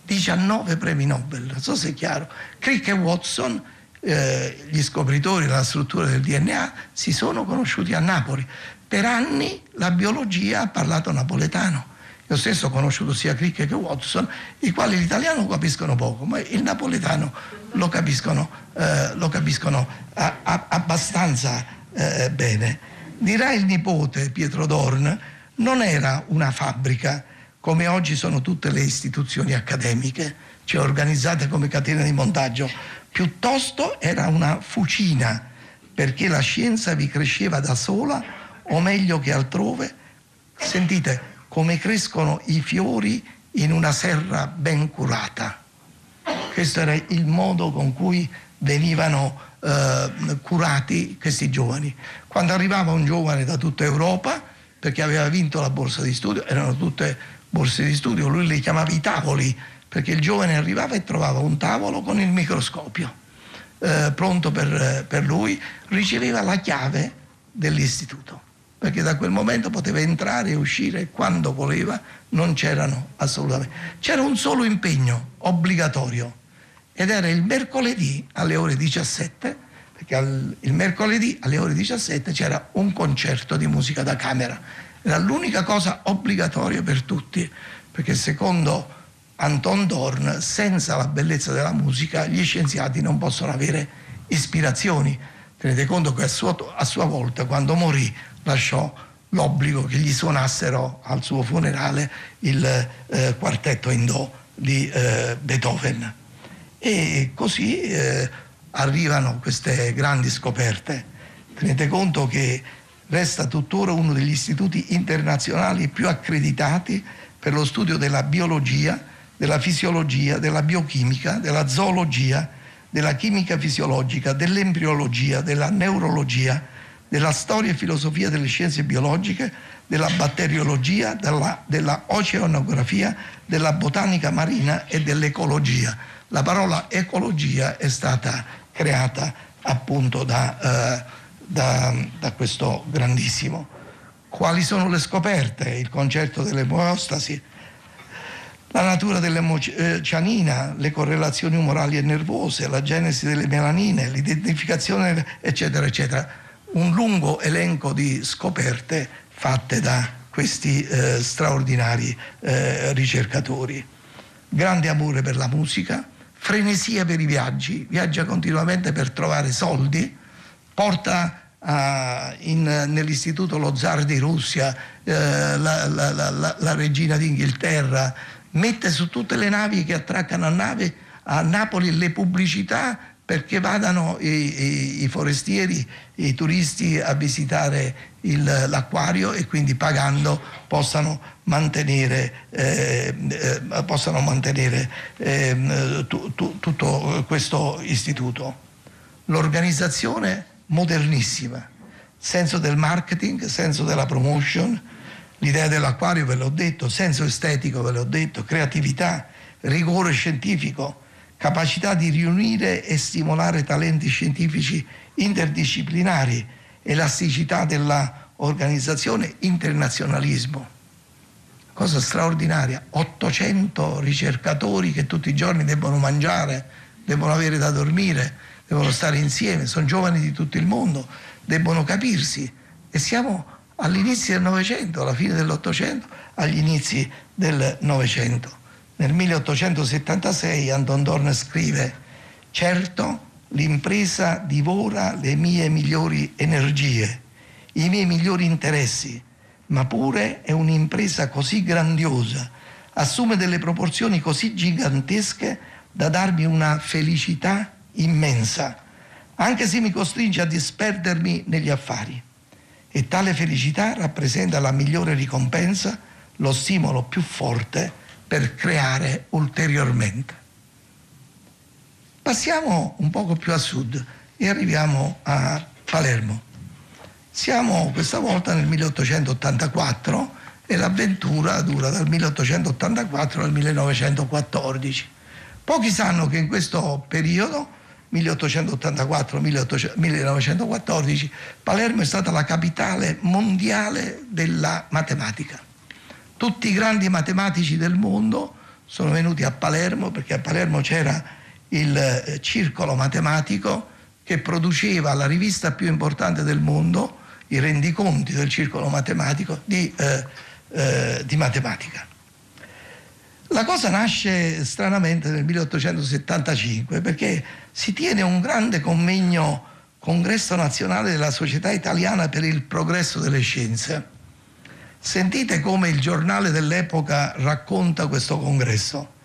19 premi Nobel, non so se è chiaro. Crick e Watson, eh, gli scopritori della struttura del DNA, si sono conosciuti a Napoli. Per anni la biologia ha parlato napoletano io stesso ho conosciuto sia Crick che Watson, i quali l'italiano capiscono poco, ma il napoletano lo capiscono, eh, lo capiscono a, a, abbastanza eh, bene. Dirà il nipote Pietro Dorn, non era una fabbrica come oggi sono tutte le istituzioni accademiche, cioè organizzate come catene di montaggio, piuttosto era una fucina, perché la scienza vi cresceva da sola, o meglio che altrove. Sentite, come crescono i fiori in una serra ben curata. Questo era il modo con cui venivano eh, curati questi giovani. Quando arrivava un giovane da tutta Europa, perché aveva vinto la borsa di studio, erano tutte borse di studio, lui li chiamava i tavoli, perché il giovane arrivava e trovava un tavolo con il microscopio eh, pronto per, per lui, riceveva la chiave dell'istituto perché da quel momento poteva entrare e uscire quando voleva, non c'erano assolutamente. C'era un solo impegno obbligatorio ed era il mercoledì alle ore 17, perché al, il mercoledì alle ore 17 c'era un concerto di musica da camera. Era l'unica cosa obbligatoria per tutti, perché secondo Anton Dorn, senza la bellezza della musica, gli scienziati non possono avere ispirazioni. Tenete conto che a sua, a sua volta, quando morì, lasciò l'obbligo che gli suonassero al suo funerale il eh, quartetto in do di eh, Beethoven. E così eh, arrivano queste grandi scoperte. Tenete conto che resta tuttora uno degli istituti internazionali più accreditati per lo studio della biologia, della fisiologia, della biochimica, della zoologia, della chimica fisiologica, dell'embriologia, della neurologia, della storia e filosofia delle scienze biologiche, della batteriologia, della, della oceanografia, della botanica marina e dell'ecologia. La parola ecologia è stata creata appunto da, eh, da, da questo grandissimo. Quali sono le scoperte? Il concerto dell'emoostasi, la natura dell'emocianina, le correlazioni umorali e nervose, la genesi delle melanine, l'identificazione, eccetera, eccetera. Un lungo elenco di scoperte fatte da questi eh, straordinari eh, ricercatori. Grande amore per la musica, frenesia per i viaggi, viaggia continuamente per trovare soldi, porta uh, in, nell'istituto lo zar di Russia, uh, la, la, la, la regina d'Inghilterra, mette su tutte le navi che attraccano a, nave, a Napoli le pubblicità perché vadano i, i, i forestieri, i turisti a visitare il, l'acquario e quindi pagando possano mantenere, eh, eh, possano mantenere eh, tu, tu, tutto questo istituto. L'organizzazione modernissima, senso del marketing, senso della promotion, L'idea dell'acquario ve l'ho detto, senso estetico ve l'ho detto, creatività, rigore scientifico, capacità di riunire e stimolare talenti scientifici interdisciplinari, elasticità dell'organizzazione, internazionalismo. Cosa straordinaria, 800 ricercatori che tutti i giorni debbono mangiare, debbono avere da dormire, devono stare insieme, sono giovani di tutto il mondo, debbono capirsi e siamo all'inizio del Novecento, alla fine dell'Ottocento, agli inizi del Novecento. Nel 1876 Anton Dorn scrive Certo, l'impresa divora le mie migliori energie, i miei migliori interessi, ma pure è un'impresa così grandiosa, assume delle proporzioni così gigantesche da darmi una felicità immensa, anche se mi costringe a disperdermi negli affari e tale felicità rappresenta la migliore ricompensa, lo stimolo più forte per creare ulteriormente. Passiamo un poco più a sud e arriviamo a Palermo. Siamo questa volta nel 1884 e l'avventura dura dal 1884 al 1914. Pochi sanno che in questo periodo 1884-1914, Palermo è stata la capitale mondiale della matematica. Tutti i grandi matematici del mondo sono venuti a Palermo perché a Palermo c'era il eh, circolo matematico che produceva la rivista più importante del mondo, i rendiconti del circolo matematico di, eh, eh, di matematica. La cosa nasce stranamente nel 1875 perché si tiene un grande convegno, congresso nazionale della Società Italiana per il Progresso delle Scienze. Sentite come il giornale dell'epoca racconta questo congresso.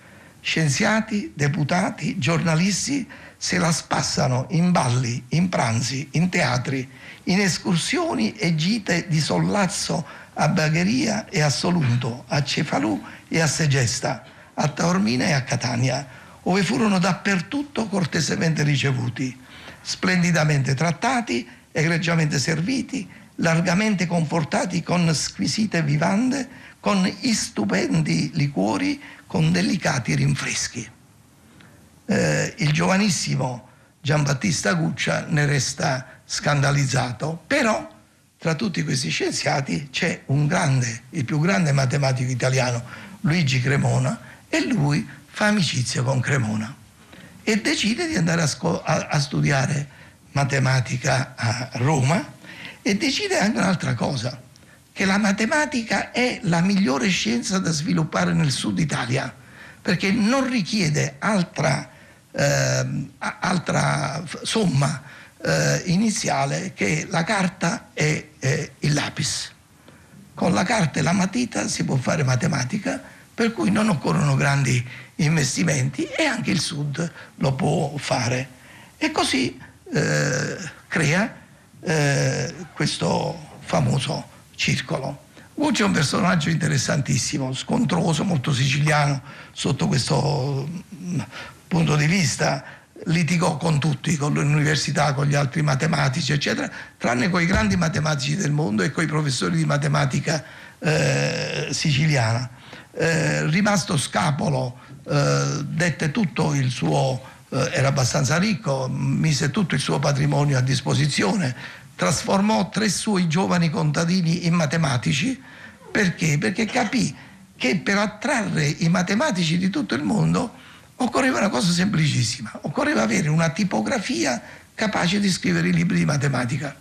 Scienziati, deputati, giornalisti se la spassano in balli, in pranzi, in teatri, in escursioni e gite di sollazzo a Bagheria e a Solunto, a Cefalù e a Segesta, a Taormina e a Catania, dove furono dappertutto cortesemente ricevuti, splendidamente trattati, egregiamente serviti, largamente confortati con squisite vivande, con stupendi liquori, con delicati rinfreschi. Eh, il giovanissimo Giambattista Guccia ne resta scandalizzato, però tra tutti questi scienziati c'è un grande, il più grande matematico italiano, Luigi Cremona, e lui fa amicizia con Cremona e decide di andare a, sco- a, a studiare matematica a Roma e decide anche un'altra cosa, che la matematica è la migliore scienza da sviluppare nel sud Italia, perché non richiede altra, eh, altra somma eh, iniziale che la carta e eh, il lapis. Con la carta e la matita si può fare matematica, per cui non occorrono grandi investimenti e anche il Sud lo può fare. E così eh, crea eh, questo famoso circolo. Gucci è un personaggio interessantissimo, scontroso, molto siciliano sotto questo mm, punto di vista, litigò con tutti, con l'università, con gli altri matematici, eccetera, tranne con i grandi matematici del mondo e con i professori di matematica eh, siciliana. Eh, rimasto scapolo, eh, dette tutto il suo, eh, era abbastanza ricco, mise tutto il suo patrimonio a disposizione, trasformò tre suoi giovani contadini in matematici, perché? Perché capì che per attrarre i matematici di tutto il mondo occorreva una cosa semplicissima, occorreva avere una tipografia capace di scrivere i libri di matematica,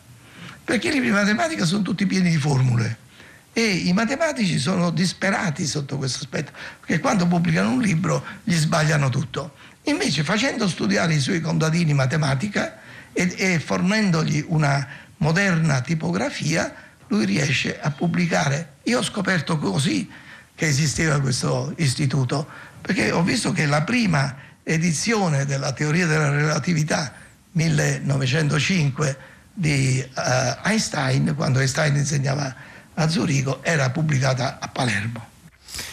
perché i libri di matematica sono tutti pieni di formule e i matematici sono disperati sotto questo aspetto, perché quando pubblicano un libro gli sbagliano tutto. Invece facendo studiare i suoi contadini matematica e, e fornendogli una moderna tipografia, lui riesce a pubblicare. Io ho scoperto così che esisteva questo istituto, perché ho visto che la prima edizione della teoria della relatività 1905 di uh, Einstein, quando Einstein insegnava a Zurigo, era pubblicata a Palermo.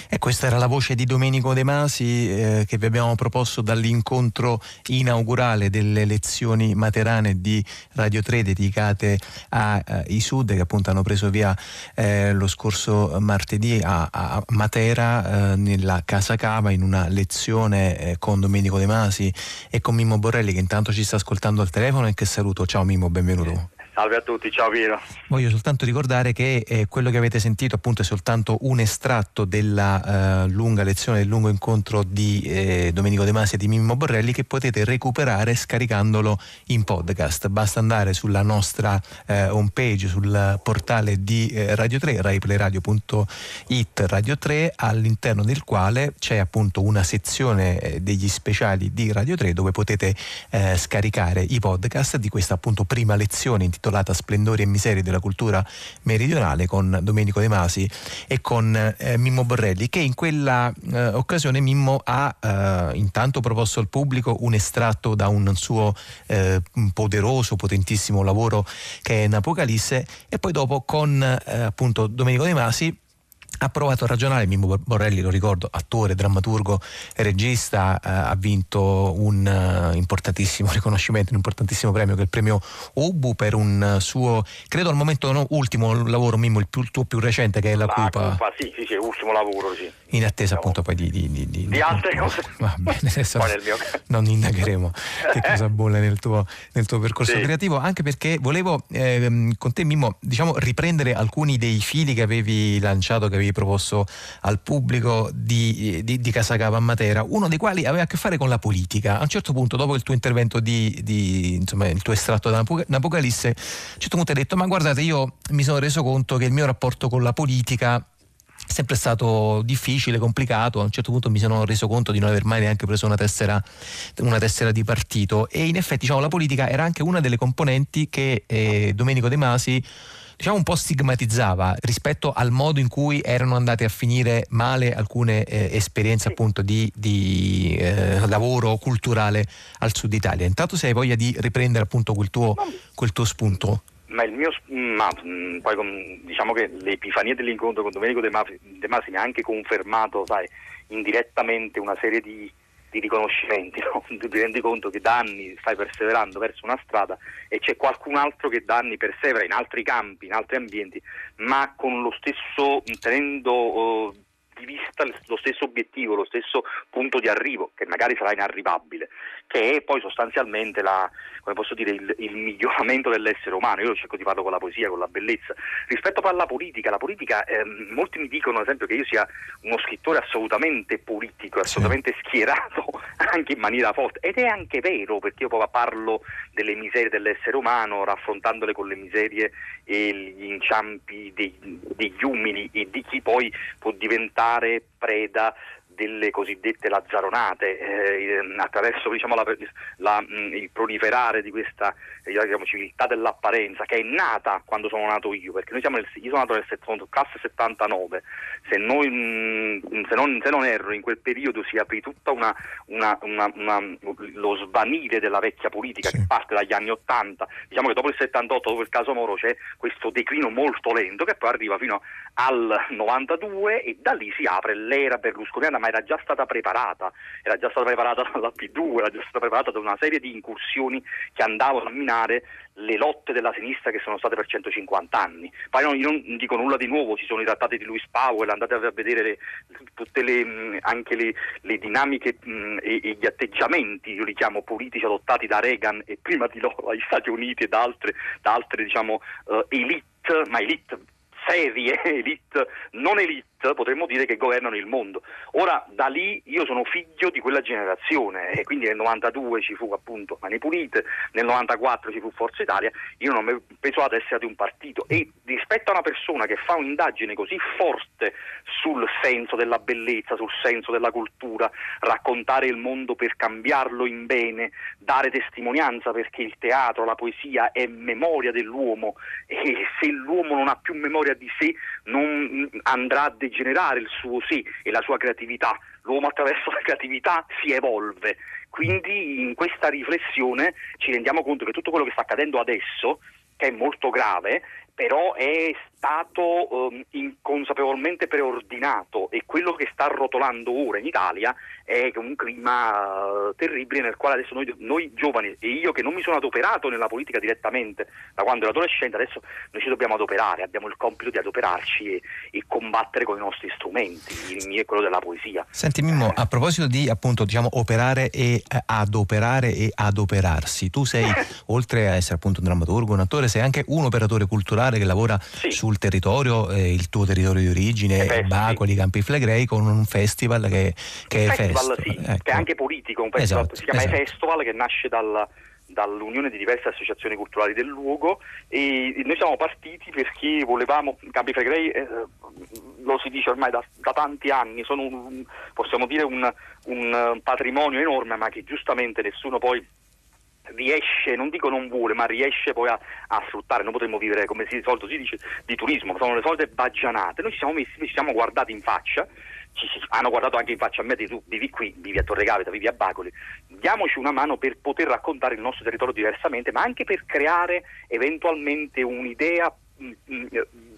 E questa era la voce di Domenico De Masi eh, che vi abbiamo proposto dall'incontro inaugurale delle lezioni materane di Radio 3 dedicate ai eh, Sud che appunto hanno preso via eh, lo scorso martedì a, a Matera eh, nella Casa Cava in una lezione eh, con Domenico De Masi e con Mimmo Borrelli che intanto ci sta ascoltando al telefono e che saluto. Ciao Mimmo, benvenuto. Salve a tutti, ciao Piero. Voglio soltanto ricordare che eh, quello che avete sentito appunto è soltanto un estratto della eh, lunga lezione, del lungo incontro di eh, Domenico De Masi e di Mimmo Borrelli che potete recuperare scaricandolo in podcast. Basta andare sulla nostra eh, homepage, sul portale di eh, Radio 3, raiplayradio.it Radio 3, all'interno del quale c'è appunto una sezione eh, degli speciali di Radio 3 dove potete scaricare i podcast di questa appunto prima lezione intitolata intitolata Splendori e miserie della cultura meridionale con Domenico De Masi e con eh, Mimmo Borrelli che in quella eh, occasione Mimmo ha eh, intanto proposto al pubblico un estratto da un suo eh, poderoso, potentissimo lavoro che è Napocalisse e poi dopo con eh, appunto Domenico De Masi ha provato a ragionare, Mimmo Borrelli lo ricordo, attore, drammaturgo, regista, eh, ha vinto un uh, importantissimo <laughs> riconoscimento, un importantissimo premio che è il premio Ubu per un uh, suo, credo al momento no, ultimo lavoro, Mimmo, il, più, il, tuo più recente che è La, la Cupa. Cupa. Sì, sì, sì, ultimo lavoro, sì. In attesa no. appunto poi di... Di, di, di, di altre cose. Va bene, <laughs> adesso mio... non indagheremo che cosa bolle nel tuo, nel tuo percorso sì. creativo, anche perché volevo eh, con te Mimmo, diciamo, riprendere alcuni dei fili che avevi lanciato, che avevi proposto al pubblico di, di, di Casacava a Matera, uno dei quali aveva a che fare con la politica. A un certo punto, dopo il tuo intervento di, di insomma, il tuo estratto da Apocalisse, a un certo punto hai detto: Ma guardate, io mi sono reso conto che il mio rapporto con la politica sempre stato difficile, complicato. A un certo punto mi sono reso conto di non aver mai neanche preso una tessera, una tessera di partito. E in effetti, diciamo, la politica era anche una delle componenti che eh, Domenico De Masi diciamo un po' stigmatizzava rispetto al modo in cui erano andate a finire male alcune eh, esperienze appunto di, di eh, lavoro culturale al sud Italia. Intanto se hai voglia di riprendere appunto quel tuo, quel tuo spunto. Ma il mio ma, mm, poi diciamo che l'epifania dell'incontro con Domenico De Masi, De Masi mi ha anche confermato, sai, indirettamente una serie di di riconoscimenti, <laughs> no? ti rendi conto che da anni stai perseverando verso una strada e c'è qualcun altro che da anni persevera in altri campi, in altri ambienti, ma con lo stesso, tenendo uh, di vista lo stesso obiettivo, lo stesso punto di arrivo, che magari sarà inarrivabile, che è poi sostanzialmente la, dire, il, il, miglioramento dell'essere umano. Io cerco di farlo con la poesia, con la bellezza. Rispetto poi alla politica, la politica eh, molti mi dicono ad esempio che io sia uno scrittore assolutamente politico, assolutamente schierato <laughs> anche in maniera forte, ed è anche vero perché io poi parlo delle miserie dell'essere umano, raffrontandole con le miserie e gli inciampi dei, degli umili e di chi poi può diventare preda delle cosiddette lazzaronate, eh, attraverso diciamo, la, la, mm, il proliferare di questa diciamo, civiltà dell'apparenza che è nata quando sono nato io, perché noi siamo nel, io sono nato nel sono classe 79, se, noi, mm, se, non, se, non, erro in quel periodo si aprì tutto una, una, una, lo svanire della vecchia politica sì. che parte dagli anni 80, diciamo che dopo il 78, dopo il caso Moro c'è questo declino molto lento che poi arriva fino al 92 e da lì si apre l'era berlusconiana ma era già stata preparata, era già stata preparata <laughs> dalla P2, era già stata preparata da una serie di incursioni che andavano a minare le lotte della sinistra che sono state per 150 anni. Poi non, non dico nulla di nuovo, ci sono i trattati di Louis Powell, andate a vedere le, tutte le, anche le, le dinamiche mh, e, e, gli atteggiamenti, io li chiamo politici adottati da Reagan e prima di loro dagli Stati Uniti e da altre, da altre diciamo, uh, elite, ma elite serie, <laughs> elite, non elite potremmo dire che governano il mondo. Ora da lì io sono figlio di quella generazione e quindi nel 92 ci fu appunto Mani Pulite, nel 94 ci fu Forza Italia, io non ho penso la tessera di un partito e rispetto a una persona che fa un'indagine così forte sul senso della bellezza, sul senso della cultura, raccontare il mondo per cambiarlo in bene, dare testimonianza perché il teatro, la poesia è memoria dell'uomo e se l'uomo non ha più memoria di sé non andrà a degenerare il suo sé e la sua creatività. L'uomo attraverso la creatività si evolve. Quindi in questa riflessione ci rendiamo conto che tutto quello che sta accadendo adesso, che è molto grave, però è stato um, inconsapevolmente preordinato e quello che sta rotolando ora in Italia è un clima uh, terribile nel quale adesso noi, noi, giovani e io che non mi sono adoperato nella politica direttamente da quando ero adolescente, adesso noi ci dobbiamo adoperare, abbiamo il compito di adoperarci e, e combattere con i nostri strumenti, il mio è quello della poesia. Senti Mimmo, a proposito di appunto diciamo operare e eh, adoperare e adoperarsi, tu sei <laughs> oltre a essere appunto un drammaturgo, un attore, sei anche un operatore culturale che lavora sì. sul territorio, eh, il tuo territorio di origine, eh Bacoli, sì. Campi Flegrei, con un festival che, che è festival, sì, ecco. che è anche politico, un festival esatto, si chiama esatto. festival che nasce dal, dall'unione di diverse associazioni culturali del luogo e noi siamo partiti perché volevamo, Campi Flegrei eh, lo si dice ormai da, da tanti anni, sono un, possiamo dire un, un patrimonio enorme ma che giustamente nessuno poi riesce, non dico non vuole, ma riesce poi a, a sfruttare. Noi potremmo vivere, come si, di solito si dice, di turismo, sono le solite baggianate. Noi ci siamo messi, ci siamo guardati in faccia, ci, ci, hanno guardato anche in faccia a me, tu vivi qui, vivi a Torre Gaveta, vivi a Bacoli, diamoci una mano per poter raccontare il nostro territorio diversamente, ma anche per creare eventualmente un'idea mh, mh,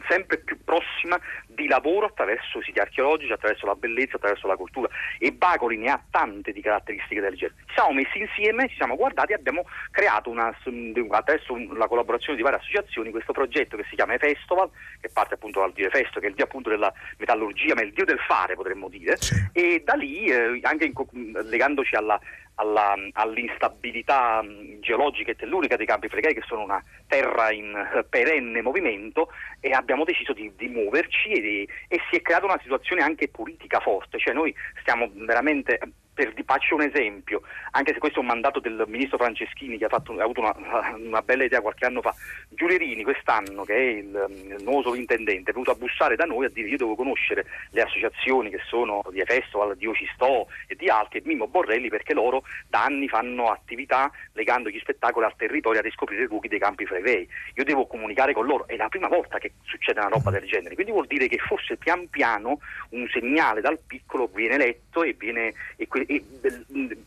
sempre più prossima di lavoro attraverso i siti archeologici, attraverso la bellezza, attraverso la cultura e Bacoli ne ha tante di caratteristiche del genere. Ci siamo messi insieme, ci siamo guardati e abbiamo creato una, attraverso la collaborazione di varie associazioni questo progetto che si chiama Festival, che parte appunto dal dio Festo, che è il dio appunto della metallurgia, ma è il dio del fare potremmo dire, sì. e da lì eh, anche in, legandoci alla, alla, all'instabilità geologica e tellurica dei campi flegrei che sono una terra in perenne movimento e abbiamo deciso di, di muoverci e, e, si è creata una situazione anche politica forte, cioè noi stiamo veramente per, faccio un esempio, anche se questo è un mandato del ministro Franceschini che ha, fatto, ha avuto una, <laughs> una, bella idea qualche anno fa, Giulerini quest'anno che è il, il, nuovo sovrintendente è venuto a bussare da noi a dire io devo conoscere le associazioni che sono di Festival, di Ocistò e di altri e Mimmo Borrelli perché loro da anni fanno attività legando gli spettacoli al territorio a riscoprire i luoghi dei campi flegrei. Io devo comunicare con loro, è la prima volta che succede una roba del genere, quindi vuol dire che forse pian piano un segnale dal piccolo viene letto e viene e,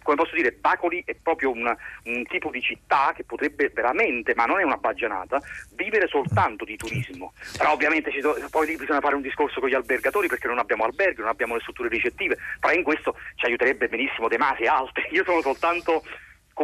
come posso dire, Bacoli è proprio un, un, tipo di città che potrebbe veramente, ma non è una baggianata, vivere soltanto di turismo. Però ovviamente do, poi bisogna fare un discorso con gli albergatori perché non abbiamo alberghi, non abbiamo le strutture ricettive, però in questo ci aiuterebbe benissimo De Masi e altri. <laughs> Io sono soltanto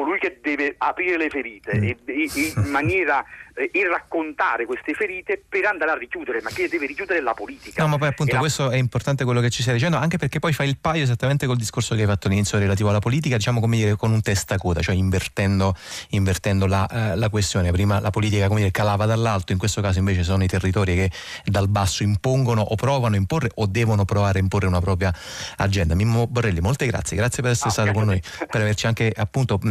colui che deve aprire le ferite mm. e, e, e in <laughs> maniera eh, e raccontare queste ferite per andare a richiudere, ma che deve richiudere la politica. No, ma poi appunto la... questo è importante quello che ci stai dicendo, anche perché poi fa il paio esattamente col discorso che hai fatto all'inizio relativo alla politica, diciamo come dire con un testacoda, cioè invertendo, invertendo la, eh, la, questione. Prima la politica come dire, calava dall'alto, in questo caso invece sono i territori che dal basso impongono o provano a imporre o devono provare a imporre una propria agenda. Mimmo Borrelli, molte grazie, grazie per essere ah, stato con noi, per averci anche appunto mh,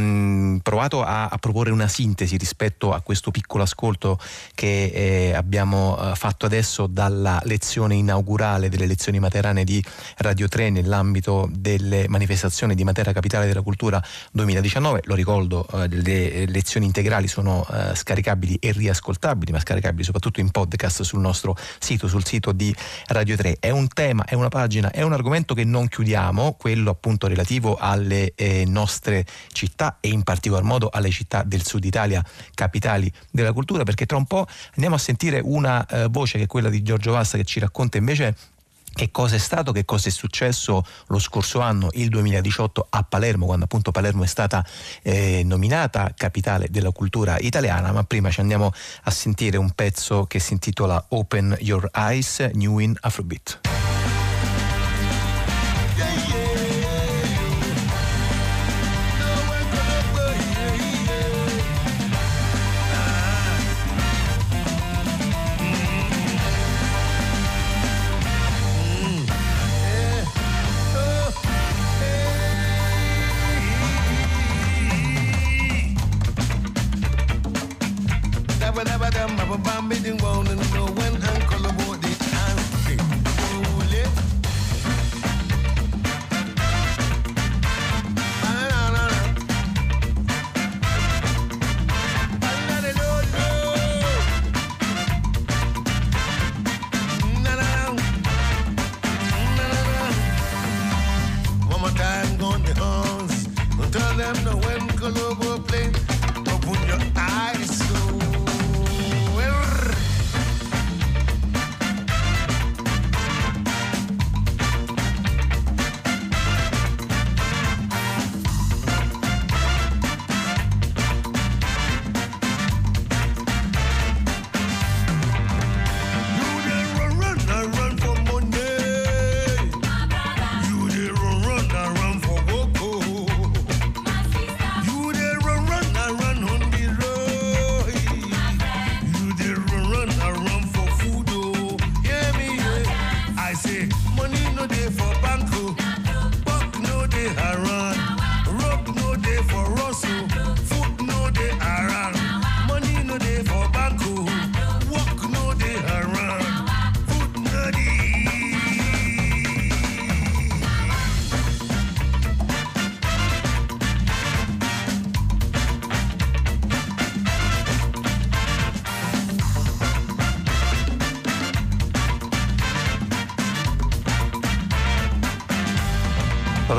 provato a, a proporre una sintesi rispetto a questo piccolo ascolto che eh, abbiamo eh, fatto adesso dalla lezione inaugurale delle lezioni materane di Radio 3 nell'ambito delle manifestazioni di Matera Capitale della Cultura 2019. Lo ricordo, eh, le lezioni integrali sono eh, scaricabili e riascoltabili, ma scaricabili soprattutto in podcast sul nostro sito, sul sito di Radio 3. È un tema, è una pagina, è un argomento che non chiudiamo, quello appunto relativo alle eh, nostre città e in particolar modo alle città del sud Italia, capitali della cultura perché tra un po' andiamo a sentire una eh, voce che è quella di Giorgio Vassa che ci racconta invece che cosa è stato, che cosa è successo lo scorso anno, il 2018 a Palermo, quando appunto Palermo è stata eh, nominata capitale della cultura italiana, ma prima ci andiamo a sentire un pezzo che si intitola Open Your Eyes, New in Afrobeat.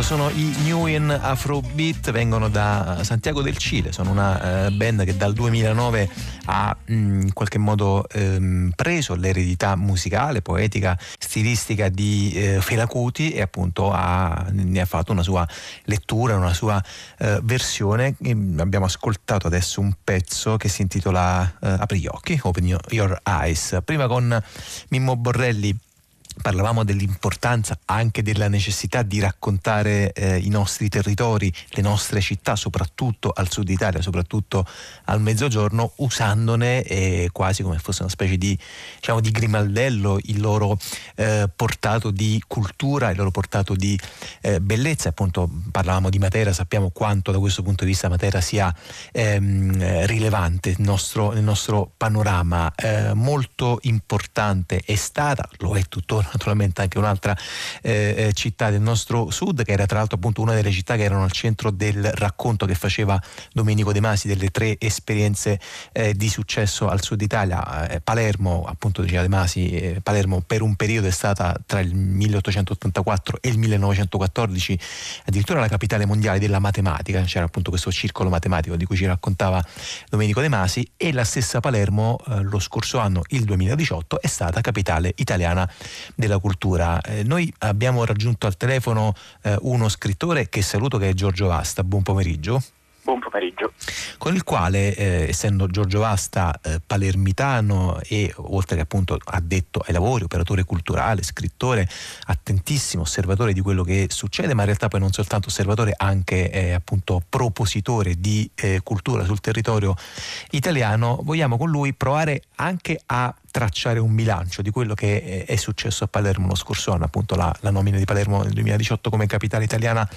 Sono i Newen Afrobeat, vengono da Santiago del Cile, sono una eh, band che dal 2009 ha mh, in qualche modo ehm, preso l'eredità musicale, poetica, stilistica di eh, Fela Kuti e appunto ha- ne ha fatto una sua lettura, una sua eh, versione. E abbiamo ascoltato adesso un pezzo che si intitola eh, Apri gli occhi, Open Your Eyes. Prima con Mimmo Borrelli Parlavamo dell'importanza anche della necessità di raccontare eh, i nostri territori, le nostre città, soprattutto al sud Italia, soprattutto al mezzogiorno, usandone eh, quasi come fosse una specie di, diciamo, di grimaldello il loro eh, portato di cultura, il loro portato di eh, bellezza. Appunto parlavamo di Matera, sappiamo quanto da questo punto di vista Matera sia ehm, rilevante nel nostro, nel nostro panorama. Eh, molto importante è stata, lo è tuttora naturalmente anche un'altra eh, eh, città del nostro sud, che era tra l'altro appunto una delle città che erano al centro del racconto che faceva Domenico De Masi delle tre esperienze eh, di successo al sud Italia. Eh, Palermo, appunto diceva De Masi, eh, Palermo per un periodo è stata tra il 1884 e il 1914 addirittura la capitale mondiale della matematica, c'era appunto questo circolo matematico di cui ci raccontava Domenico De Masi e la stessa Palermo eh, lo scorso anno, il 2018, è stata capitale italiana della cultura. Eh, noi abbiamo raggiunto al telefono eh, uno scrittore che saluto che è Giorgio Vasta, buon pomeriggio Buon pomeriggio. con il quale, eh, essendo Giorgio Vasta eh, palermitano e oltre che appunto addetto ai lavori, operatore culturale, scrittore, attentissimo, osservatore di quello che succede, ma in realtà poi non soltanto osservatore, anche eh, appunto propositore di eh, cultura sul territorio italiano, vogliamo con lui provare anche a tracciare un bilancio di quello che eh, è successo a Palermo lo scorso anno, appunto la, la nomina di Palermo nel 2018 come capitale italiana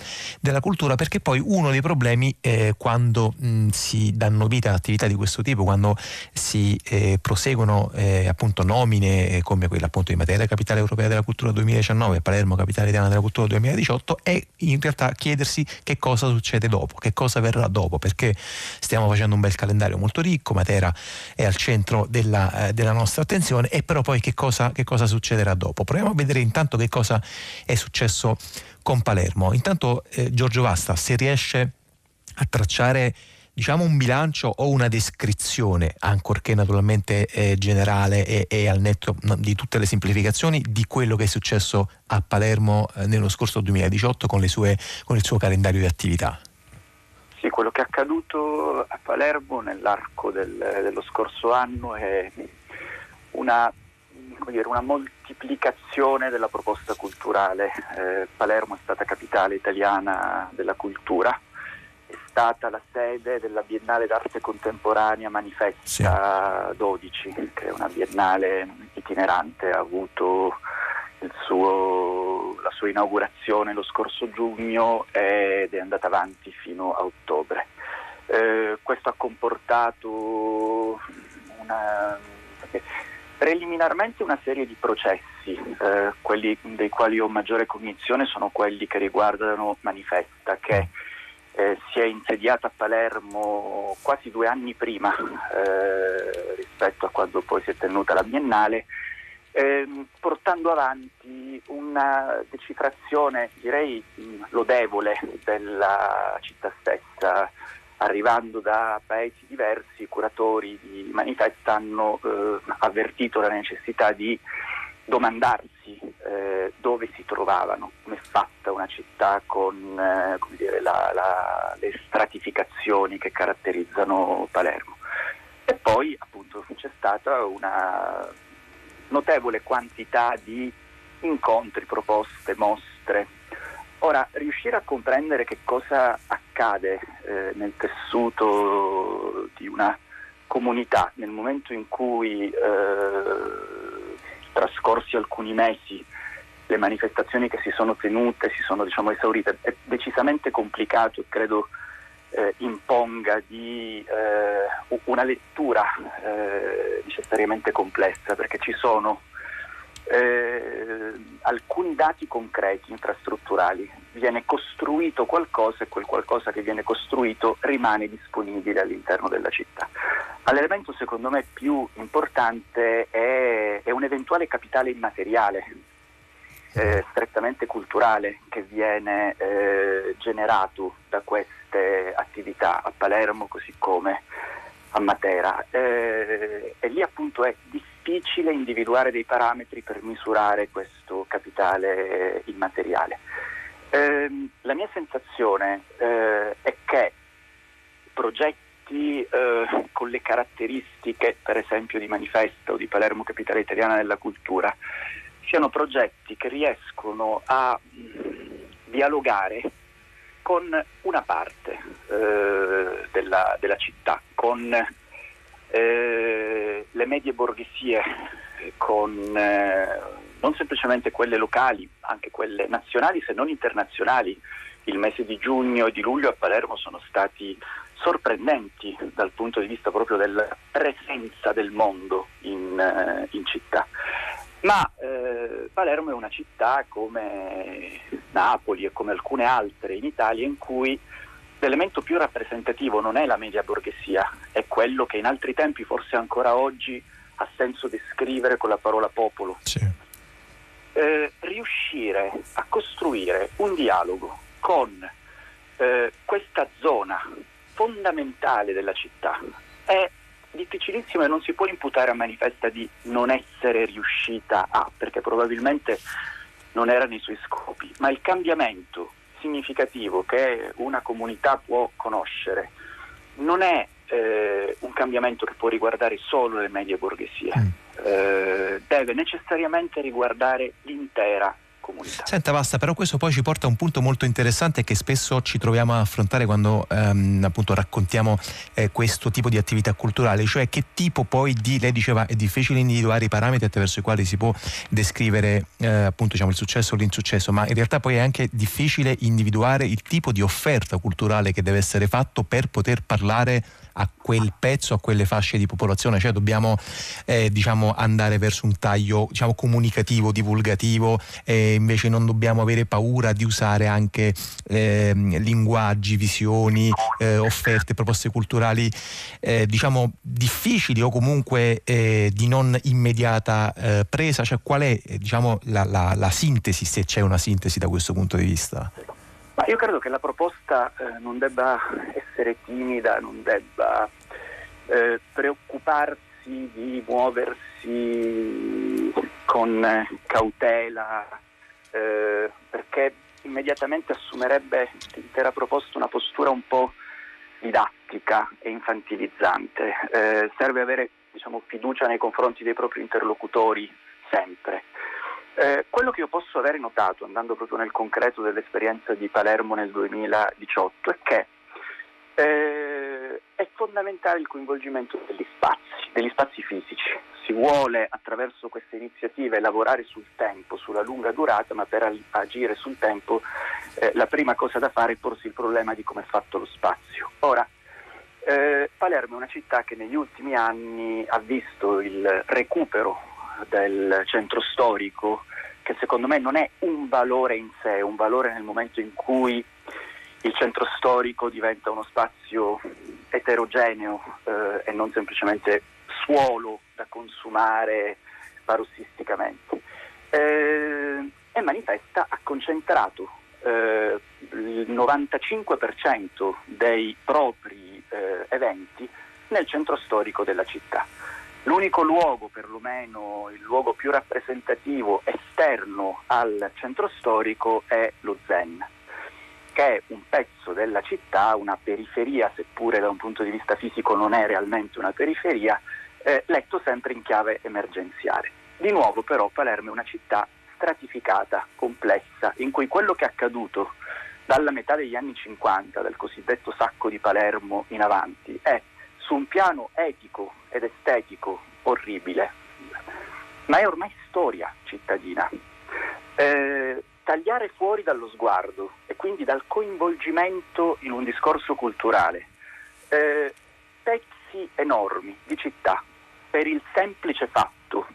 della cultura, perché poi uno dei problemi eh, quando mh, si danno vita a attività di questo tipo, quando si eh, proseguono eh, appunto nomine eh, come quella appunto di Matera capitale europea della cultura 2019 e Palermo capitale italiana della cultura 2018 è in realtà chiedersi che cosa succede dopo, che cosa verrà dopo, perché stiamo facendo un bel calendario molto ricco, Matera è al centro della, eh, della nostra attenzione e però poi che cosa, che cosa succederà dopo. Proviamo a vedere intanto che cosa è successo con Palermo. Intanto eh, Giorgio Vasta, se riesce a tracciare diciamo un bilancio o una descrizione, ancorché naturalmente eh, generale e, e al netto di tutte le semplificazioni, di quello che è successo a Palermo eh, nello scorso 2018 con, sue, con il suo calendario di attività. Sì, quello che è accaduto a Palermo nell'arco del- dello scorso anno è una, dire, una moltiplicazione della proposta culturale. Eh, Palermo è stata capitale italiana della cultura, è stata la sede della Biennale d'arte contemporanea Manifesta 12, che è una biennale itinerante, ha avuto il suo- la sua inaugurazione lo scorso giugno ed è andata avanti fino a ottobre. Eh, questo ha comportato una Preliminarmente una serie di processi, eh, quelli dei quali ho maggiore cognizione sono quelli che riguardano Manifesta, che eh, si è insediata a Palermo quasi due anni prima eh, rispetto a quando poi si è tenuta la Biennale, ehm, portando avanti una decifrazione direi lodevole della città stessa arrivando da paesi diversi, i curatori di Manifesta hanno eh, avvertito la necessità di domandarsi eh, dove si trovavano, come è fatta una città con eh, dire, la, la, le stratificazioni che caratterizzano Palermo. E poi appunto c'è stata una notevole quantità di incontri, proposte, mostre Ora, riuscire a comprendere che cosa accade eh, nel tessuto di una comunità nel momento in cui, eh, trascorsi alcuni mesi, le manifestazioni che si sono tenute si sono diciamo, esaurite, è decisamente complicato e credo eh, imponga di eh, una lettura eh, necessariamente complessa, perché ci sono eh, alcuni dati concreti, infrastrutturali. Viene costruito qualcosa e quel qualcosa che viene costruito rimane disponibile all'interno della città. L'elemento secondo me più importante è, è un eventuale capitale immateriale, eh, strettamente culturale, che viene eh, generato da queste attività a Palermo così come a Matera. Eh, e lì appunto è difficile difficile individuare dei parametri per misurare questo capitale immateriale. Eh, la mia sensazione eh, è che progetti eh, con le caratteristiche, per esempio, di Manifesto o di Palermo Capitale Italiana della Cultura, siano progetti che riescono a mh, dialogare con una parte eh, della, della città, con eh, le medie borghesie con eh, non semplicemente quelle locali, anche quelle nazionali se non internazionali. Il mese di giugno e di luglio a Palermo sono stati sorprendenti dal punto di vista proprio della presenza del mondo in, eh, in città. Ma eh, Palermo è una città come Napoli e come alcune altre in Italia in cui l'elemento più rappresentativo non è la media borghesia, è quello che in altri tempi, forse ancora oggi, ha senso descrivere con la parola popolo. Sì. Eh, riuscire a costruire un dialogo con eh, questa zona fondamentale della città è difficilissimo e non si può imputare a Manifesta di non essere riuscita a, perché probabilmente non era nei suoi scopi, ma il cambiamento significativo che una comunità può conoscere non è eh, un cambiamento che può riguardare solo le medie borghesie, mm. eh, deve necessariamente riguardare l'intera comunità. Senta, basta, però questo poi ci porta a un punto molto interessante che spesso ci troviamo a affrontare quando ehm, appunto raccontiamo eh, questo tipo di attività culturale, cioè che tipo poi di, lei diceva, è difficile individuare i parametri attraverso i quali si può descrivere eh, appunto diciamo, il successo o l'insuccesso, ma in realtà poi è anche difficile individuare il tipo di offerta culturale che deve essere fatto per poter parlare a quel pezzo, a quelle fasce di popolazione, cioè dobbiamo eh, diciamo, andare verso un taglio diciamo, comunicativo, divulgativo, e invece non dobbiamo avere paura di usare anche eh, linguaggi, visioni, eh, offerte, proposte culturali eh, diciamo difficili o comunque eh, di non immediata eh, presa, cioè qual è diciamo, la, la, la sintesi, se c'è una sintesi da questo punto di vista? Ma io credo che la proposta eh, non debba essere timida, non debba eh, preoccuparsi di muoversi con eh, cautela, eh, perché immediatamente assumerebbe l'intera proposta una postura un po' didattica e infantilizzante. Eh, serve avere diciamo, fiducia nei confronti dei propri interlocutori sempre. Eh, quello che io posso aver notato, andando proprio nel concreto dell'esperienza di Palermo nel 2018, è che eh, è fondamentale il coinvolgimento degli spazi, degli spazi fisici. Si vuole attraverso queste iniziative lavorare sul tempo, sulla lunga durata, ma per agire sul tempo eh, la prima cosa da fare è porsi il problema di come è fatto lo spazio. Ora, Eh, Palermo è una città che negli ultimi anni ha visto il recupero del centro storico, che secondo me non è un valore in sé, è un valore nel momento in cui il centro storico diventa uno spazio eterogeneo eh, e non semplicemente suolo da consumare parossisticamente. Eh, e manifesta ha concentrato eh, il 95% dei propri eh, eventi nel centro storico della città. L'unico luogo, perlomeno il luogo più rappresentativo esterno al centro storico è lo Zen, è un pezzo della città, una periferia, seppure da un punto di vista fisico non è realmente una periferia, eh, letto sempre in chiave emergenziale. Di nuovo però Palermo è una città stratificata, complessa, in cui quello che è accaduto dalla metà degli anni 50, del cosiddetto sacco di Palermo in avanti, è su un piano etico ed estetico orribile, ma è ormai storia cittadina. Eh, tagliare fuori dallo sguardo e quindi dal coinvolgimento in un discorso culturale eh, pezzi enormi di città per il semplice fatto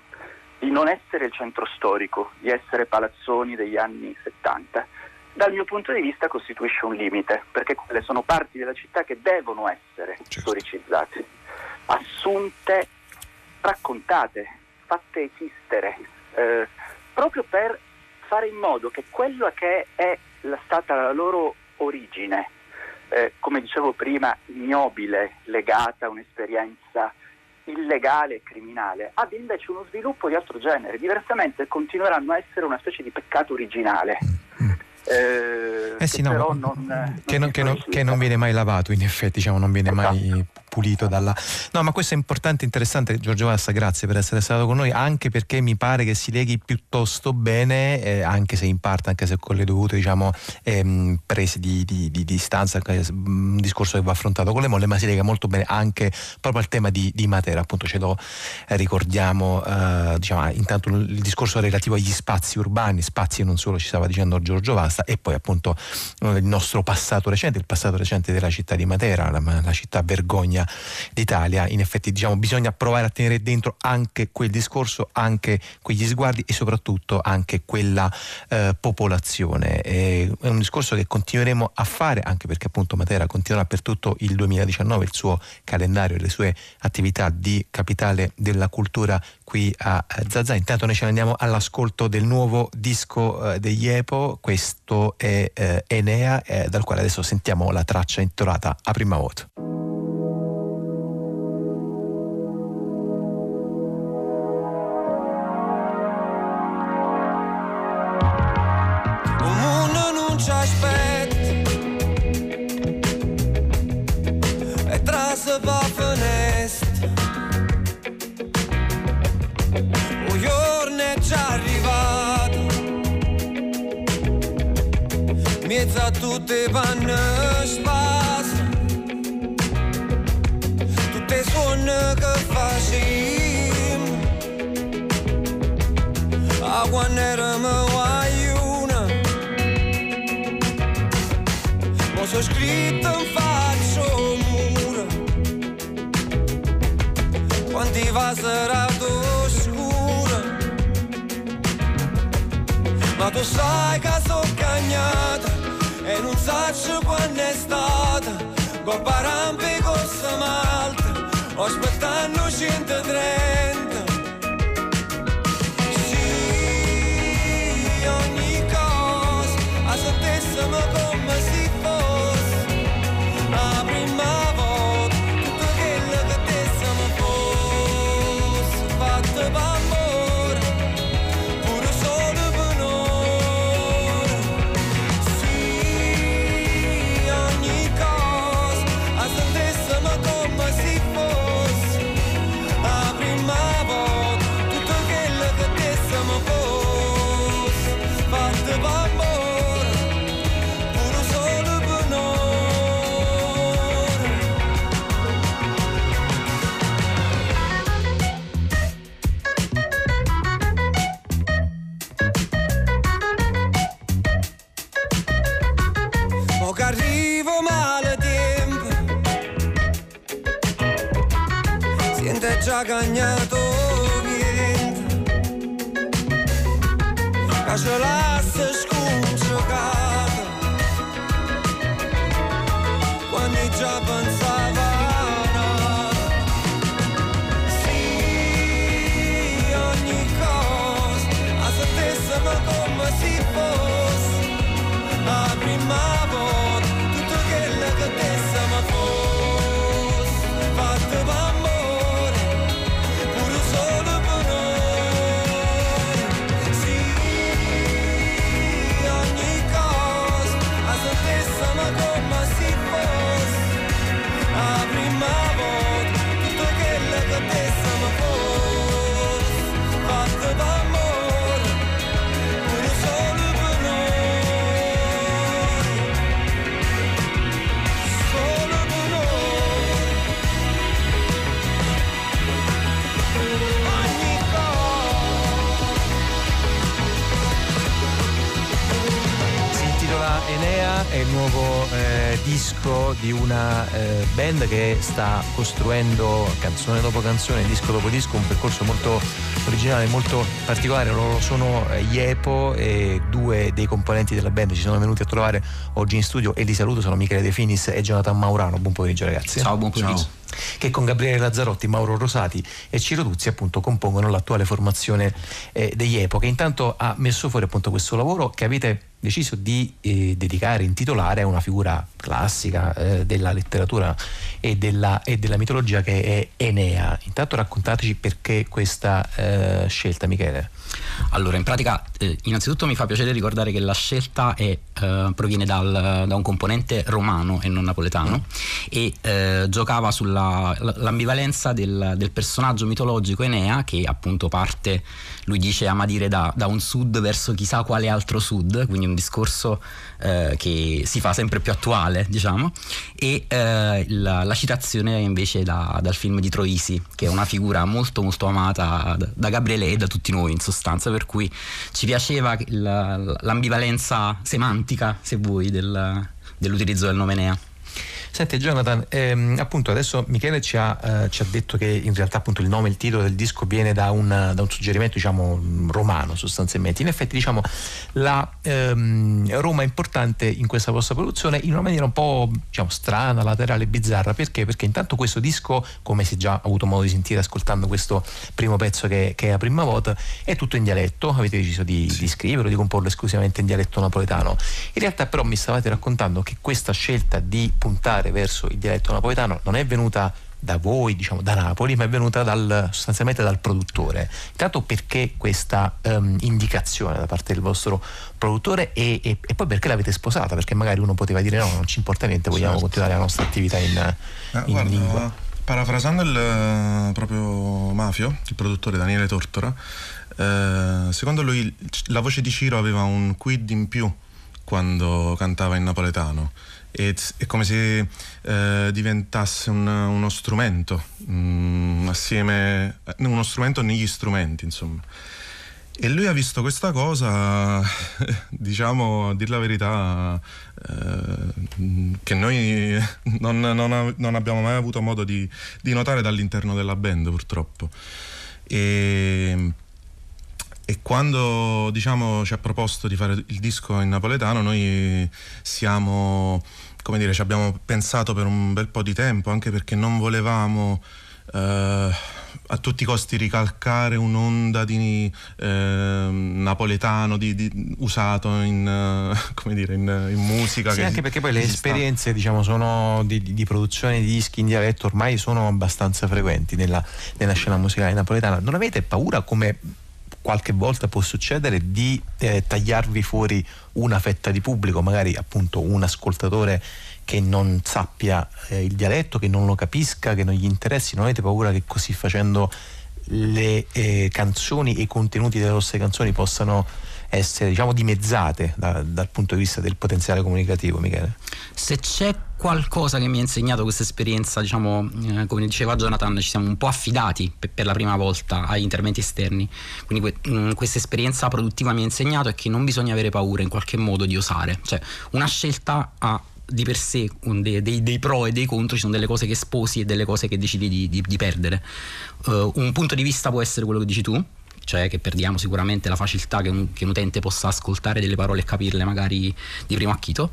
di non essere il centro storico, di essere palazzoni degli anni 70, dal mio punto di vista costituisce un limite, perché quelle sono parti della città che devono essere certo. storicizzate, assunte, raccontate, fatte esistere, eh, proprio per fare in modo che quello che è la, stata la loro origine, eh, come dicevo prima, ignobile, legata a un'esperienza illegale e criminale abbia invece uno sviluppo di altro genere, diversamente continueranno a essere una specie di peccato originale. Eh, eh sì, no, non, non che, non, che, che, non, viene mai lavato, in effetti, diciamo, non viene esatto. mai pulito dalla... No, ma questo è importante, interessante, Giorgio Vassa, grazie per essere stato con noi, anche perché mi pare che si leghi piuttosto bene, eh, anche se in parte, anche se con le dovute diciamo, ehm, prese di, di, di, distanza, un discorso che va affrontato con le molle, ma si lega molto bene anche proprio al tema di, di Matera, appunto ce lo eh, ricordiamo, eh, diciamo, intanto il discorso relativo agli spazi urbani, spazi non solo, ci stava dicendo Giorgio Vasta, e poi appunto il nostro passato recente, il passato recente della città di Matera, la, la città vergogna d'Italia, in effetti diciamo, bisogna provare a tenere dentro anche quel discorso, anche quegli sguardi e soprattutto anche quella eh, popolazione. è un discorso che continueremo a fare anche perché appunto Matera continuerà per tutto il 2019 il suo calendario e le sue attività di capitale della cultura qui a Zazà. Intanto noi ce ne andiamo all'ascolto del nuovo disco eh, degli Epo, questo è eh, Enea, eh, dal quale adesso sentiamo la traccia intitolata A prima volta. miezza tutte vanno spas tutte suone che facim a quando eravamo guaiuna ma so scritto in faccio mura quanti va serato scura ma tu sai che sono cagnata e non so quando è stata con parampe con malta aspettando già cagnato band che sta costruendo canzone dopo canzone, disco dopo disco, un percorso molto originale, molto particolare. Loro sono eh, Iepo e due dei componenti della band ci sono venuti a trovare oggi in studio e li saluto, sono Michele De Finis e Jonathan Maurano. Buon pomeriggio ragazzi. Ciao, buon pomeriggio. Che con Gabriele Lazzarotti, Mauro Rosati e Ciro Tuzzi appunto compongono l'attuale formazione eh, degli Epo che intanto ha messo fuori appunto questo lavoro che avete deciso di eh, dedicare, intitolare a una figura classica eh, della letteratura e della, e della mitologia che è Enea. Intanto raccontateci perché questa eh, scelta Michele. Allora, in pratica, eh, innanzitutto mi fa piacere ricordare che la scelta è, eh, proviene dal- da un componente romano e non napoletano e eh, giocava sull'ambivalenza del, del personaggio mitologico Enea che appunto parte, lui dice ama dire da, da un sud verso chissà quale altro sud, quindi un discorso eh, che si fa sempre più attuale, diciamo, e eh, la, la citazione invece da- dal film di Troisi, che è una figura molto molto amata da, da Gabriele e da tutti noi in sostanza, per cui ci piaceva la- l'ambivalenza semantica, se vuoi, del- dell'utilizzo del nome Enea. Senti Jonathan, ehm, appunto adesso Michele ci ha, eh, ci ha detto che in realtà appunto il nome, il titolo del disco viene da un, da un suggerimento diciamo mh, romano sostanzialmente. In effetti diciamo la ehm, Roma è importante in questa vostra produzione in una maniera un po' diciamo, strana, laterale, bizzarra. Perché? Perché intanto questo disco, come si è già avuto modo di sentire ascoltando questo primo pezzo che, che è a prima volta, è tutto in dialetto, avete deciso di, di scriverlo, di comporlo esclusivamente in dialetto napoletano. In realtà però mi stavate raccontando che questa scelta di puntare verso il dialetto napoletano non è venuta da voi, diciamo da Napoli, ma è venuta dal, sostanzialmente dal produttore. Intanto perché questa ehm, indicazione da parte del vostro produttore e, e- e poi perché l'avete sposata? Perché magari uno poteva dire no, non ci importa niente, vogliamo Certo. continuare la nostra attività in, Ah, in guarda, lingua. Parafrasando il eh, proprio Mafio, il produttore Daniele Tortora, eh, secondo lui la voce di Ciro aveva un quid in più quando cantava in napoletano. Z- è come se eh, diventasse un- uno strumento, mm, assieme, eh, uno strumento negli strumenti, insomma. E lui ha visto questa cosa, <laughs> diciamo, a dir la verità, eh, che noi non, non non abbiamo mai avuto modo di, di notare dall'interno della band, purtroppo. E, e quando diciamo, ci ha proposto di fare il disco in napoletano, noi siamo, come dire, ci abbiamo pensato per un bel po' di tempo, anche perché non volevamo eh, a tutti i costi ricalcare un'onda di eh, napoletano di- di- usato in, come dire, in, in musica. Sì, che anche perché poi le esperienze diciamo, sono di, di- di produzione di dischi in dialetto ormai sono abbastanza frequenti nella, nella scena musicale napoletana. Non avete paura come qualche volta può succedere di eh, tagliarvi fuori una fetta di pubblico, magari appunto un ascoltatore che non sappia eh, il dialetto, che non lo capisca, che non gli interessi, non avete paura che così facendo le eh, canzoni e i contenuti delle vostre canzoni possano essere diciamo dimezzate da- dal punto di vista del potenziale comunicativo, Michele? Se c'è qualcosa che mi ha insegnato questa esperienza, diciamo, eh, come diceva Jonathan, ci siamo un po' affidati pe- per la prima volta agli interventi esterni. Quindi que- mh, questa esperienza produttiva mi ha insegnato è che non bisogna avere paura in qualche modo di osare. Cioè, una scelta ha di per sé dei, dei- dei pro e dei contro, ci sono delle cose che sposi e delle cose che decidi di, di- di perdere. Eh, un punto di vista può essere quello che dici tu, cioè che perdiamo sicuramente la facilità che un, che un utente possa ascoltare delle parole e capirle magari di primo acchito.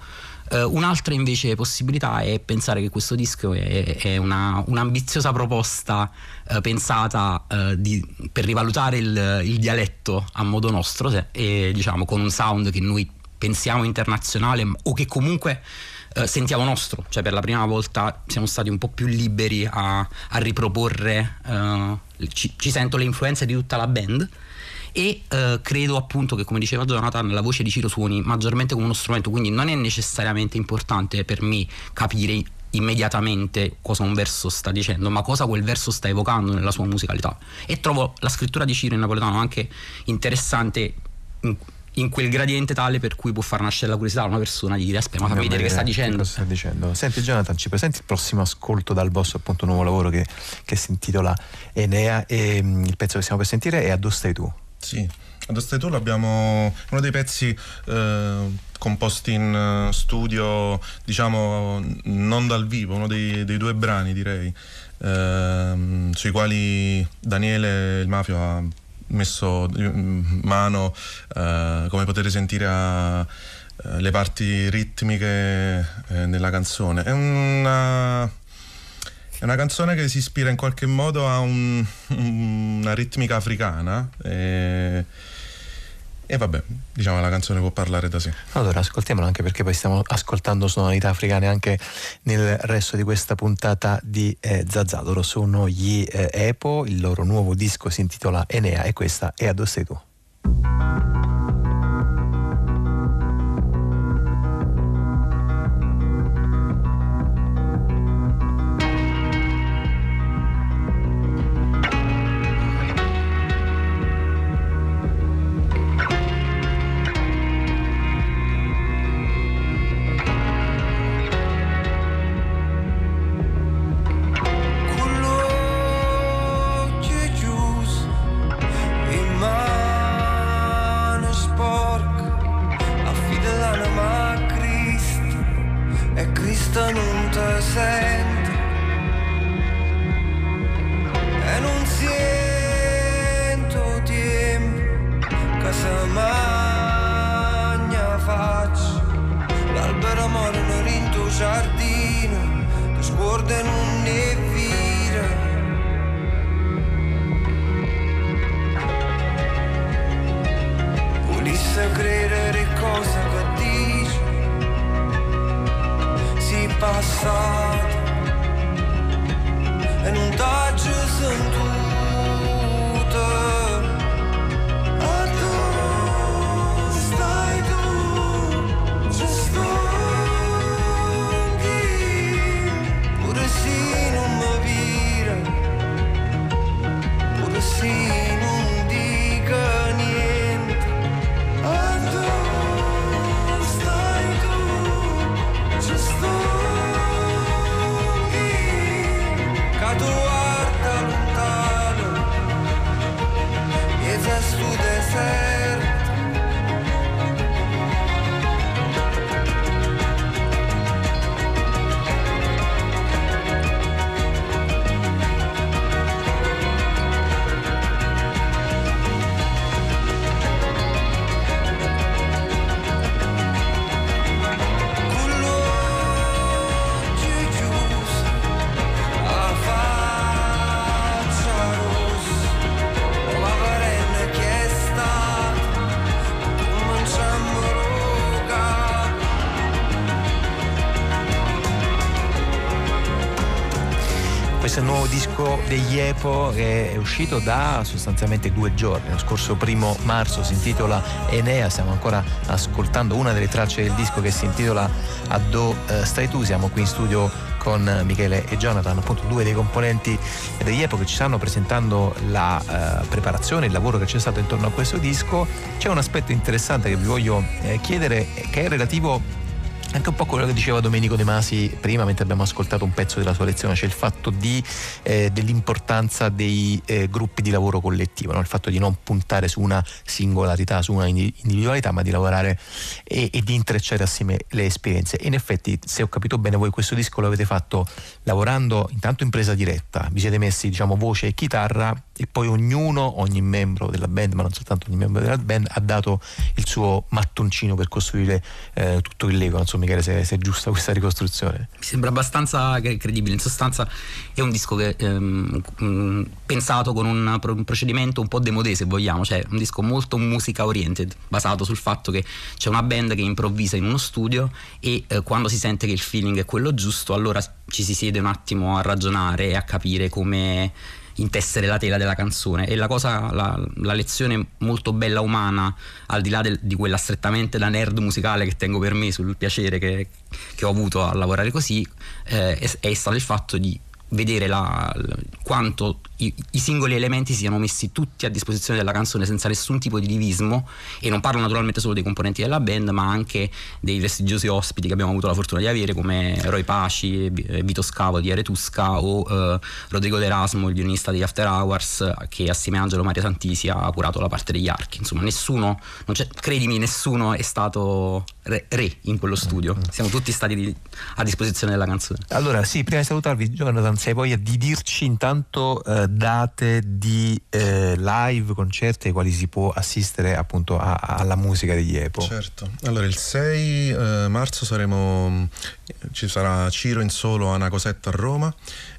Eh, un'altra invece possibilità è pensare che questo disco è, è una, un'ambiziosa proposta eh, pensata eh, di- per rivalutare il, il dialetto a modo nostro se- e diciamo con un sound che noi pensiamo internazionale o che comunque sentiamo nostro, cioè per la prima volta siamo stati un po' più liberi a, a riproporre, ci, ci sento le influenze di tutta la band e eh, credo appunto che come diceva Jonathan la voce di Ciro suoni maggiormente come uno strumento, quindi non è necessariamente importante per me capire immediatamente cosa un verso sta dicendo, ma cosa quel verso sta evocando nella sua musicalità. E trovo la scrittura di Ciro in napoletano anche interessante in, in quel gradiente tale per cui può far nascere la curiosità a una persona di dire aspetta, ma fammi vedere che sta dicendo. Sta dicendo? Senti Jonathan, ci presenti il prossimo ascolto dal vostro appunto nuovo lavoro che, che si intitola Enea e mm, il pezzo che stiamo per sentire è A dove stai tu? Sì, Ad Stai tu l'abbiamo uno dei pezzi eh, composti in eh, studio, diciamo non dal vivo, uno dei, dei due brani direi, ehm, sui quali Daniele il Mafio ha messo mm, mano, eh, come potete sentire, a eh, le parti ritmiche eh, nella canzone. È una è una canzone che si ispira in qualche modo a un- una ritmica africana e, e vabbè, diciamo la canzone può parlare da sé. Allora ascoltiamolo anche perché poi stiamo ascoltando sonorità africane anche nel resto di questa puntata di eh, Zazà. Loro sono gli eh, Epo, il loro nuovo disco si intitola Enea e questa è A dove stai tu? Degli Epo che è uscito da sostanzialmente due giorni. Lo scorso primo marzo si intitola Enea, stiamo ancora ascoltando una delle tracce del disco che si intitola A Do eh, Stai Tu. Siamo qui in studio con Michele e Jonathan, appunto due dei componenti degli Epo che ci stanno presentando la eh, preparazione, il lavoro che c'è stato intorno a questo disco. C'è un aspetto interessante che vi voglio eh, chiedere che è relativo Anche un po' quello che diceva Domenico De Masi prima, mentre abbiamo ascoltato un pezzo della sua lezione, cioè il fatto di, eh, dell'importanza dei eh, gruppi di lavoro collettivo, no? il fatto di non puntare su una singolarità, su una individualità, ma di lavorare e, e di intrecciare assieme le esperienze. E in effetti, se ho capito bene, voi questo disco lo avete fatto lavorando intanto in presa diretta, vi siete messi diciamo voce e chitarra e poi ognuno, ogni membro della band, ma non soltanto ogni membro della band, ha dato il suo mattoncino per costruire eh, tutto il Lego. So Michele se, se, è giusta questa ricostruzione. Mi sembra abbastanza credibile, in sostanza è un disco che ehm, pensato con un, un, procedimento un po' demodé se vogliamo, cioè un disco molto musica oriented, basato sul fatto che c'è una band che improvvisa in uno studio e eh, quando si sente che il feeling è quello giusto, allora ci si siede un attimo a ragionare e a capire come intessere la tela della canzone. E la cosa la, la lezione molto bella umana al di là del, di quella strettamente da nerd musicale che tengo per me sul piacere che, che ho avuto a lavorare così eh, è, è stato il fatto di vedere la, quanto i, i, singoli elementi siano messi tutti a disposizione della canzone senza nessun tipo di divismo e non parlo naturalmente solo dei componenti della band ma anche dei prestigiosi ospiti che abbiamo avuto la fortuna di avere come Roy Paci, Vito Scavo di Aretusca o eh, Rodrigo D'Erasmo il violinista degli After Hours che assieme a Angelo Maria Santisi ha curato la parte degli archi. Insomma nessuno, credimi nessuno è stato re, re, in quello studio. Siamo tutti stati di, a disposizione della canzone. Allora sì prima di salutarvi Jonathan se hai voglia di dirci intanto eh, date di eh, live, concerti ai quali si può assistere appunto a, alla musica degli EPO. Certo, allora il 6 eh, marzo saremo, ci sarà Ciro in solo a una cosetta a Roma,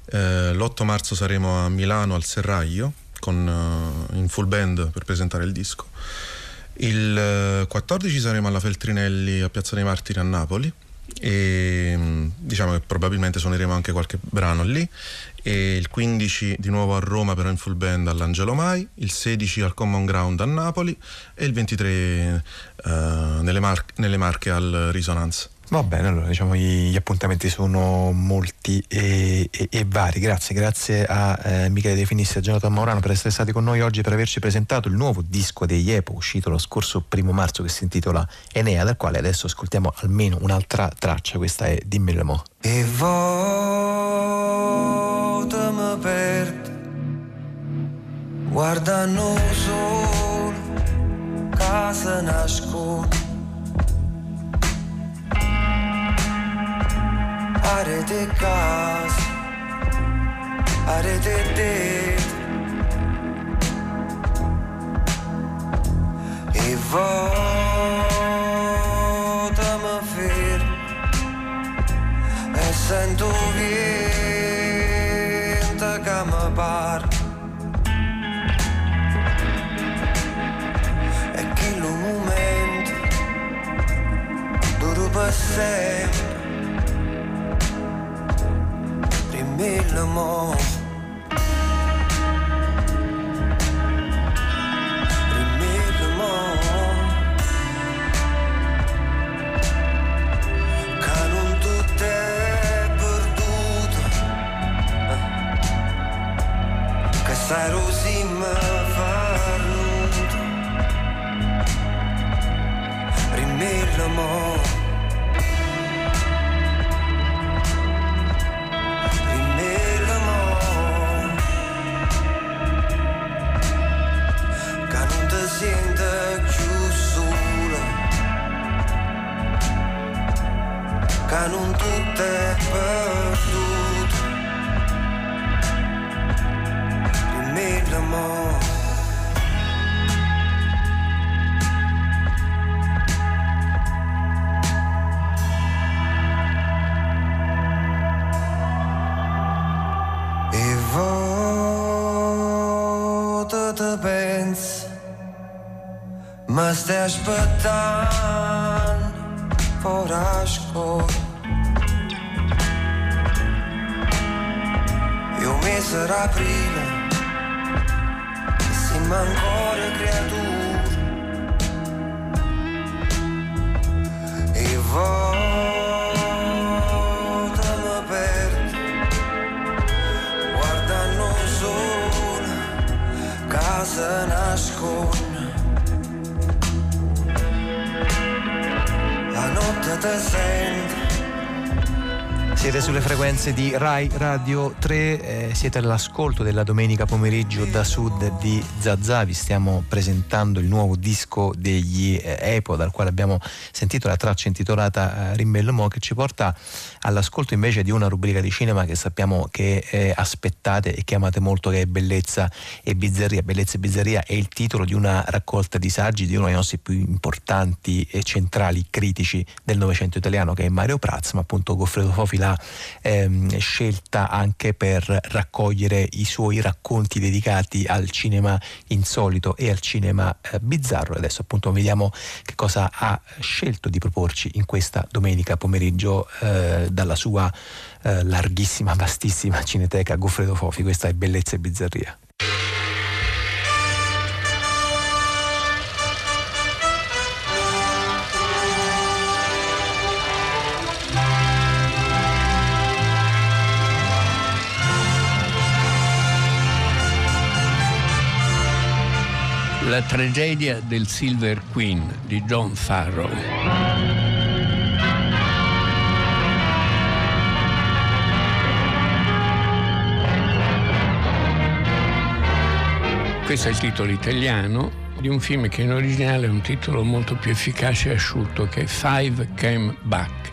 eh, l'8 marzo saremo a Milano al Serraglio con, eh, in full band per presentare il disco. Il 14 eh, saremo alla Feltrinelli a Piazza dei Martiri a Napoli e diciamo che probabilmente suoneremo anche qualche brano lì e il 15 di nuovo a Roma però in full band all'Angelo Mai, il 16 al Common Ground a Napoli e il 23 uh, nelle, Mar- nelle Marche al Resonance. Va bene, allora diciamo gli appuntamenti sono molti e, e, e vari. Grazie, grazie a eh, Michele De Finis e a Jonathan Maurano per essere stati con noi oggi per averci presentato il nuovo disco degli Epo uscito lo scorso primo marzo che si intitola Enea, dal quale adesso ascoltiamo almeno un'altra traccia, questa è Dimmelo Mo. E volta mi perde guardando solo casa nasconde Arete casa, arete te E volta mi fermo E sento vento che mi parla E che lo momento duro per sempre mille mots. Mille mots. Che non tutto è perduto. Che sai così mi fa nudo. Mille Ma stai aspettando fuori a scuola Io mese ad aprile E siamo ancora creature E volta mi perdo Guardando solo Casa nasconde La Siete sulle frequenze di Rai Radio 3, eh, siete all'ascolto della domenica pomeriggio da sud di Zazzavi, stiamo presentando il nuovo disco degli eh, Epo dal quale abbiamo sentito la traccia intitolata eh, Rimbello Mo che ci porta all'ascolto invece di una rubrica di cinema che sappiamo che eh, aspettate e che amate molto che è Bellezza e Bizzarria. Bellezza e Bizzarria è il titolo di una raccolta di saggi di uno dei nostri più importanti e centrali critici del Novecento italiano che è Mario Praz, ma appunto Goffredo Fofi l'ha ehm, scelta anche per raccogliere i suoi racconti dedicati al cinema insolito e al cinema eh, bizzarro. Adesso appunto vediamo che cosa ha scelto di proporci in questa domenica pomeriggio eh, dalla sua eh, larghissima, <laughs> vastissima cineteca Goffredo Fofi. Questa è Bellezza e Bizzarria. La tragedia del Silver Queen di John Farrow. Questo è il titolo italiano di un film che in originale è un titolo molto più efficace e asciutto che Five Came Back.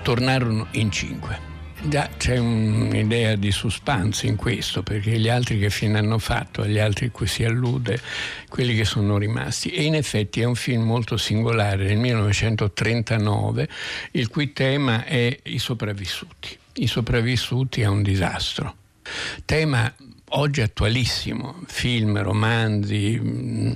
Tornarono in cinque. Già c'è un'idea di suspense in questo, perché gli altri che fine hanno fatto, agli altri cui si allude, quelli che sono rimasti. E in effetti è un film molto singolare del 1939, il cui tema è i sopravvissuti. I sopravvissuti a un disastro. Tema oggi attualissimo, film, romanzi,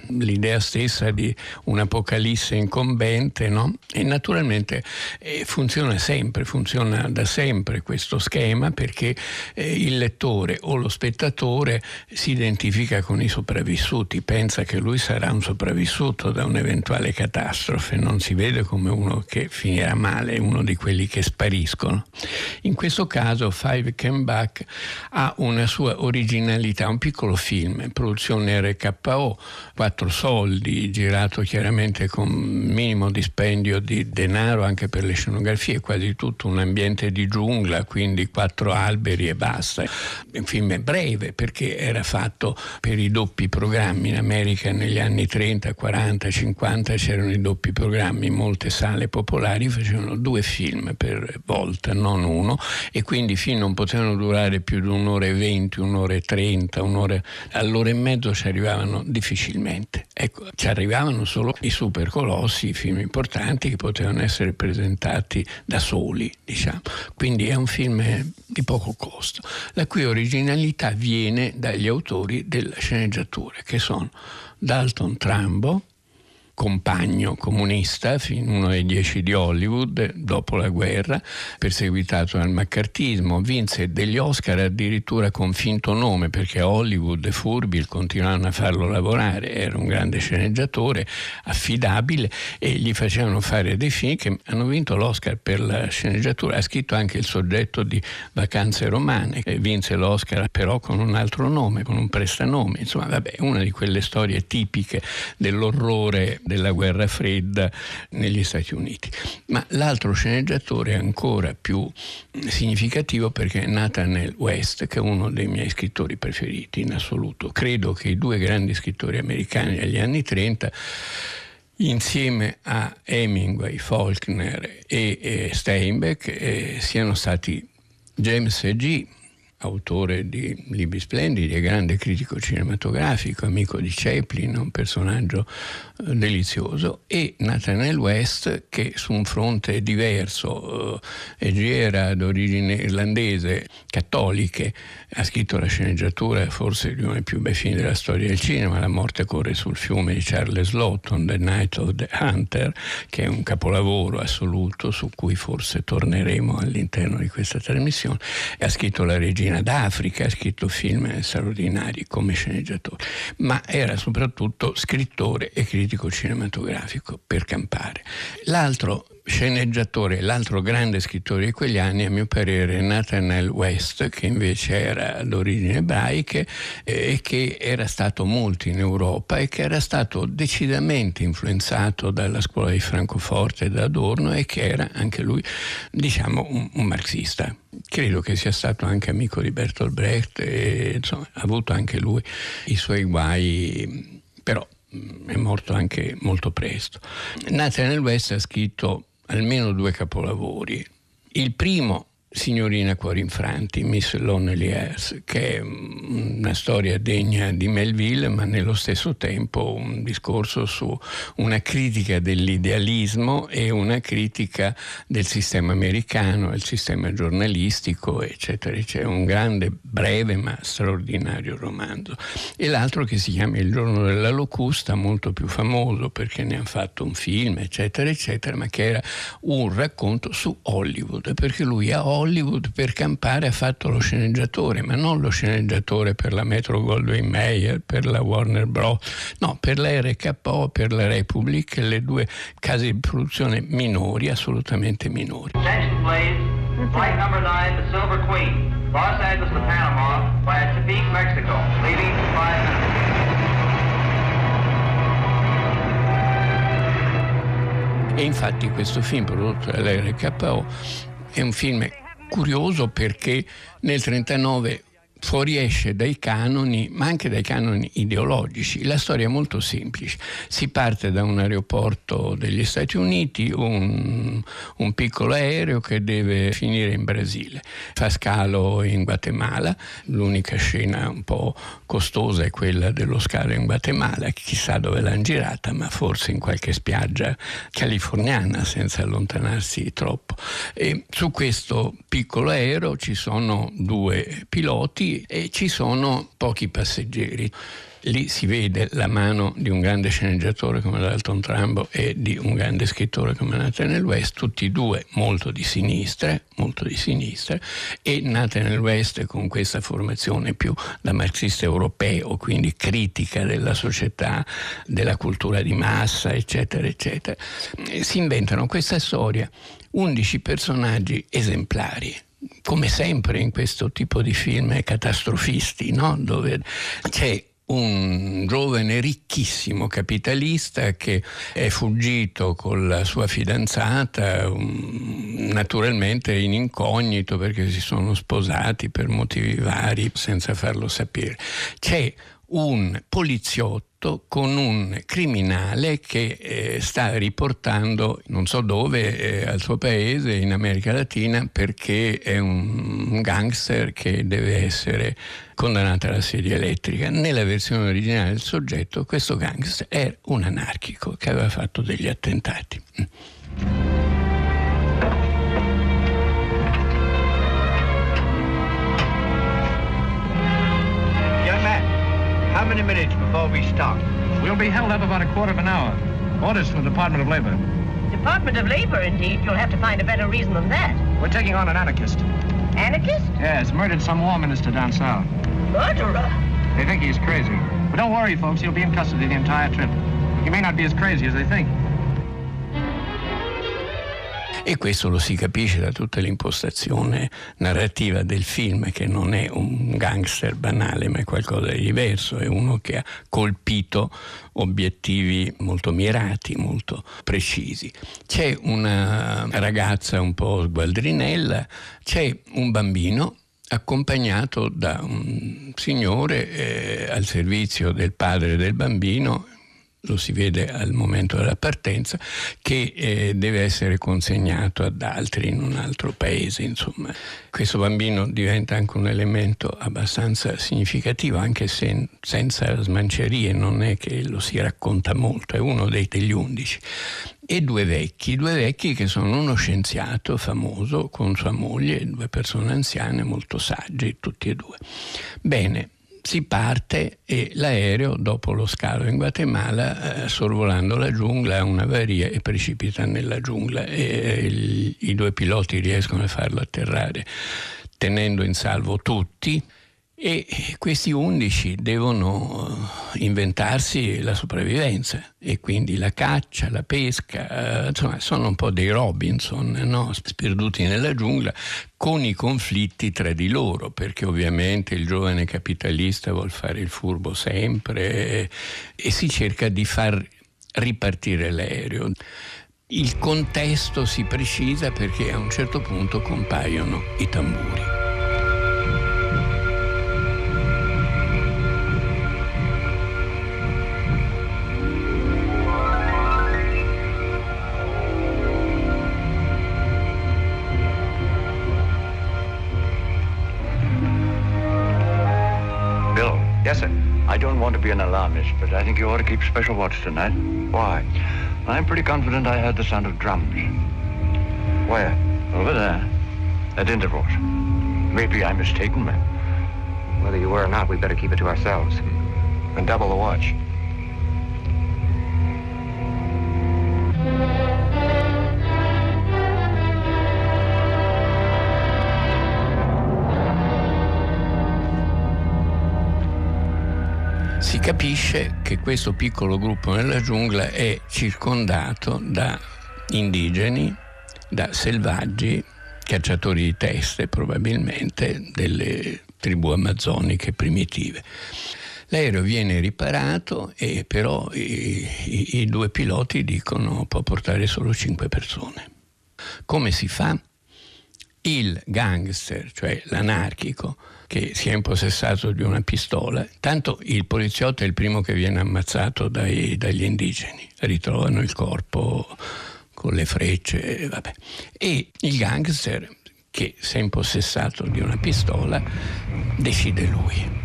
l'idea stessa di un'apocalisse incombente, no? E naturalmente eh, funziona sempre, funziona da sempre questo schema perché eh, il lettore o lo spettatore si identifica con i sopravvissuti, pensa che lui sarà un sopravvissuto da un'eventuale catastrofe, non si vede come uno che finirà male, uno di quelli che spariscono. In questo caso Five Came Back ha una sua originalità originalità, un piccolo film, produzione RKO, quattro soldi, girato chiaramente con minimo dispendio di denaro anche per le scenografie, quasi tutto un ambiente di giungla, quindi quattro alberi e basta. Un film breve perché era fatto per i doppi programmi in America negli anni 30, 40, 50 c'erano i doppi programmi, molte sale popolari facevano due film per volta, non uno, e quindi i film non potevano durare più di un'ora e venti, un'ora e 30, un'ora, all'ora e mezzo ci arrivavano difficilmente. Ecco, ci arrivavano solo i supercolossi, i film importanti che potevano essere presentati da soli, diciamo. Quindi è un film di poco costo, la cui originalità viene dagli autori della sceneggiatura, che sono Dalton Trambo, compagno comunista, uno dei dieci di Hollywood dopo la guerra, perseguitato dal maccartismo, vinse degli Oscar addirittura con finto nome perché Hollywood e furbi continuavano a farlo lavorare, era un grande sceneggiatore, affidabile e gli facevano fare dei film che hanno vinto l'Oscar per la sceneggiatura, ha scritto anche il soggetto di Vacanze Romane, e vinse l'Oscar però con un altro nome, con un prestanome, insomma vabbè, una di quelle storie tipiche dell'orrore della guerra fredda negli Stati Uniti. Ma l'altro sceneggiatore è ancora più significativo perché è Nathaniel West, che è uno dei miei scrittori preferiti in assoluto. Credo che i due grandi scrittori americani degli anni 30 insieme a Hemingway, Faulkner e, Steinbeck eh, siano stati James G autore di libri splendidi e grande critico cinematografico, amico di Chaplin, un personaggio delizioso, e Nathaniel West che su un fronte diverso, eh, era d'origine irlandese, cattoliche, ha scritto la sceneggiatura forse di uno dei più bei film della storia del cinema, La morte corre sul fiume di Charles Lawton, The Night of the Hunter, che è un capolavoro assoluto su cui forse torneremo all'interno di questa trasmissione, ha scritto La regina d'Africa, ha scritto film straordinari come sceneggiatore, ma era soprattutto scrittore e critico cinematografico per campare. L'altro sceneggiatore, l'altro grande scrittore di quegli anni, a mio parere, Nathaniel West, che invece era d'origini ebraiche eh, e che era stato molto in Europa e che era stato decisamente influenzato dalla scuola di Francoforte da Adorno e che era anche lui, diciamo, un, un marxista. Credo che sia stato anche amico di Bertolt Brecht e insomma, ha avuto anche lui i suoi guai, però è morto anche molto presto. Nathaniel West ha scritto almeno due capolavori. Il primo Signorina Cuori Infranti, Miss Lonely Earth, che è una storia degna di Melville, ma nello stesso tempo un discorso su una critica dell'idealismo e una critica del sistema americano, il sistema giornalistico, eccetera. C'è un grande, breve ma straordinario romanzo. E l'altro che si chiama Il giorno della locusta, molto più famoso perché ne hanno fatto un film, eccetera, eccetera, ma che era un racconto su Hollywood, perché lui a Hollywood Hollywood per campare ha fatto lo sceneggiatore, ma non lo sceneggiatore per la Metro Goldwyn Mayer, per la Warner Bros., no, per la RKO, per la Republic, le due case di produzione minori, assolutamente minori. Attention please. Flight number 9, the Silver Queen. Los Angeles to Panama via Tepic, Mexico. Leaving in five minutes. E infatti questo film prodotto dall'RKO è un film curioso perché nel 1939 fuoriesce dai canoni, ma anche dai canoni ideologici. La storia è molto semplice. Si parte da un aeroporto degli Stati Uniti, un, un, piccolo aereo che deve finire in Brasile. Fa scalo in Guatemala, l'unica scena un po' costosa è quella dello scalo in Guatemala, chissà dove l'hanno girata, ma forse in qualche spiaggia californiana senza allontanarsi troppo. E su questo piccolo aereo ci sono due piloti e ci sono pochi passeggeri. Lì si vede la mano di un grande sceneggiatore come Dalton Trumbo e di un grande scrittore come Nathaniel West, tutti e due molto di sinistra, molto di sinistra, e Nathaniel West con questa formazione più da marxista europeo, quindi critica della società, della cultura di massa, eccetera, eccetera, si inventano questa storia, 11 personaggi esemplari come sempre in questo tipo di film catastrofisti, no? dove c'è un giovane ricchissimo capitalista che è fuggito con la sua fidanzata, naturalmente in incognito perché si sono sposati per motivi vari senza farlo sapere. C'è un poliziotto con un criminale che eh, sta riportando non so dove eh, al suo paese in America Latina perché è un, un gangster che deve essere condannato alla sedia elettrica. Nella versione originale del soggetto questo gangster è un anarchico che aveva fatto degli attentati. How many minutes before we start? We'll be held up about a quarter of an hour. Orders from the Department of Labor. Department of Labor, indeed. You'll have to find a better reason than that. We're taking on an anarchist. Anarchist? Yes, murdered some war minister down south. Murderer? They think he's crazy. But don't worry, folks. He'll be in custody the entire trip. He may not be as crazy as they think. E questo lo si capisce da tutta l'impostazione narrativa del film, che non è un gangster banale, ma è qualcosa di diverso, è uno che ha colpito obiettivi molto mirati, molto precisi. C'è una ragazza un po' sgualdrinella, c'è un bambino accompagnato da un signore eh, al servizio del padre del bambino lo si vede al momento della partenza, che eh, deve essere consegnato ad altri in un altro paese. Insomma. Questo bambino diventa anche un elemento abbastanza significativo, anche se senza smancerie, non è che lo si racconta molto, è uno dei, degli undici. E due vecchi, due vecchi che sono uno scienziato famoso con sua moglie, due persone anziane molto sagge, tutti e due. Bene, si parte e l'aereo, dopo lo scalo in Guatemala, eh, sorvolando la giungla, ha un'avaria e precipita nella giungla e eh, il, i due piloti riescono a farlo atterrare tenendo in salvo tutti e questi undici devono eh, inventarsi la sopravvivenza e quindi la caccia, la pesca, eh, insomma sono un po' dei Robinson, no? sperduti nella giungla con i conflitti tra di loro, perché ovviamente il giovane capitalista vuol fare il furbo sempre e, e si cerca di far ripartire l'aereo. Il contesto si precisa perché a un certo punto compaiono i tamburi. To be an alarmist, but I think you ought to keep special watch tonight. Why? I'm pretty confident I heard the sound of drums. Where? Over there. At intervals. Maybe I'm mistaken, man. Whether you were or not, we'd better keep it to ourselves. And double the watch. Si capisce che questo piccolo gruppo nella giungla è circondato da indigeni, da selvaggi, cacciatori di teste probabilmente delle tribù amazzoniche primitive. L'aereo viene riparato e però i, i, i due piloti dicono può portare solo cinque persone. Come si fa? Il gangster, cioè l'anarchico, che si è impossessato di una pistola. Tanto il poliziotto è il primo che viene ammazzato dai, dagli indigeni. Ritrovano il corpo con le frecce, vabbè. E il gangster, che si è impossessato di una pistola, decide lui.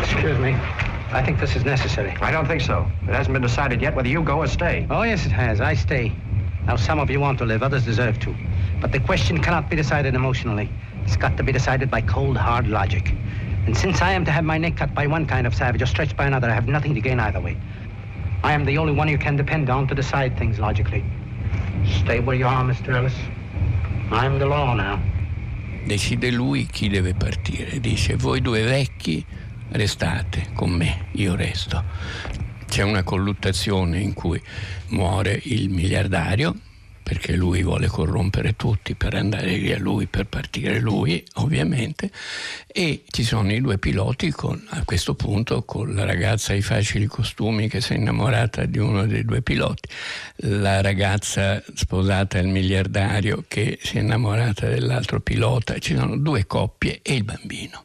Excuse me. I think this is necessary. I don't think so. It hasn't been decided yet whether you go or stay. Oh, yes, it has. I stay. Now, some of you want to live, others deserve to. But the question cannot be decided emotionally. It's got to be decided by cold, hard logic. And since I am to have my neck cut by one kind of savage or stretched by another, I have nothing to gain either way. I am the only one you can depend on to decide things logically. Stay where you are, Mr. Ellis. I'm the law now. Decide lui chi deve partire. Dice, voi due vecchi restate con me, io resto. C'è una colluttazione in cui muore il miliardario, perché lui vuole corrompere tutti per andare via lui, per partire lui, ovviamente, e ci sono i due piloti con, a questo punto con la ragazza ai facili costumi che si è innamorata di uno dei due piloti, la ragazza sposata al miliardario che si è innamorata dell'altro pilota, ci sono due coppie e il bambino.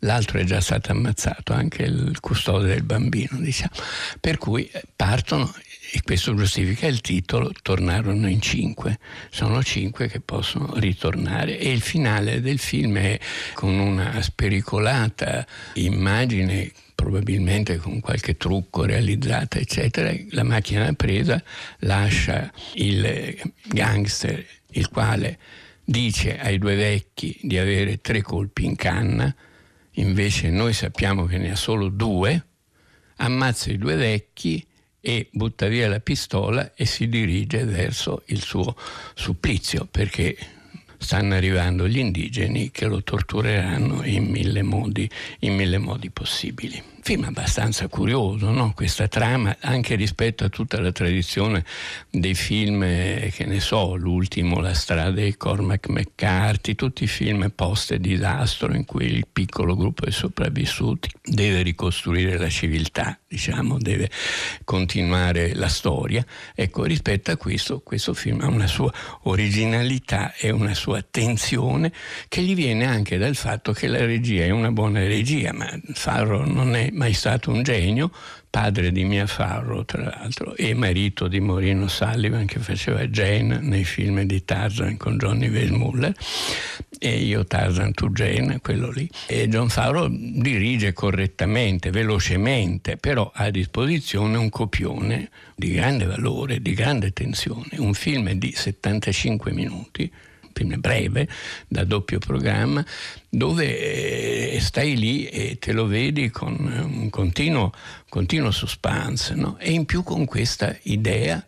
L'altro è già stato ammazzato, anche il custode del bambino, diciamo. Per cui partono, e questo giustifica il titolo, tornarono in cinque. Sono cinque che possono ritornare. E il finale del film è con una spericolata immagine probabilmente con qualche trucco realizzata, eccetera, la macchina presa lascia il gangster, il quale dice ai due vecchi di avere tre colpi in canna, invece noi sappiamo che ne ha solo due, ammazza i due vecchi e butta via la pistola e si dirige verso il suo supplizio perché stanno arrivando gli indigeni che lo tortureranno in mille modi, in mille modi possibili. Film abbastanza curioso, no? questa trama, anche rispetto a tutta la tradizione dei film, eh, che ne so, l'ultimo, La strada di Cormac McCarthy, tutti i film post-disastro in cui il piccolo gruppo di sopravvissuti deve ricostruire la civiltà, diciamo, deve continuare la storia. Ecco, rispetto a questo, questo film ha una sua originalità e una sua tensione che gli viene anche dal fatto che la regia è una buona regia, ma Farro non è mai stato un genio, padre di Mia Farrow tra l'altro e marito di Morino Sullivan che faceva Jane nei film di Tarzan con Johnny Weissmuller e io Tarzan to Jane, quello lì. E John Farrow dirige correttamente, velocemente, però ha a disposizione un copione di grande valore, di grande tensione, un film di 75 minuti film breve, da doppio programma, dove eh, stai lì e te lo vedi con un continuo, continuo suspense, no? e in più con questa idea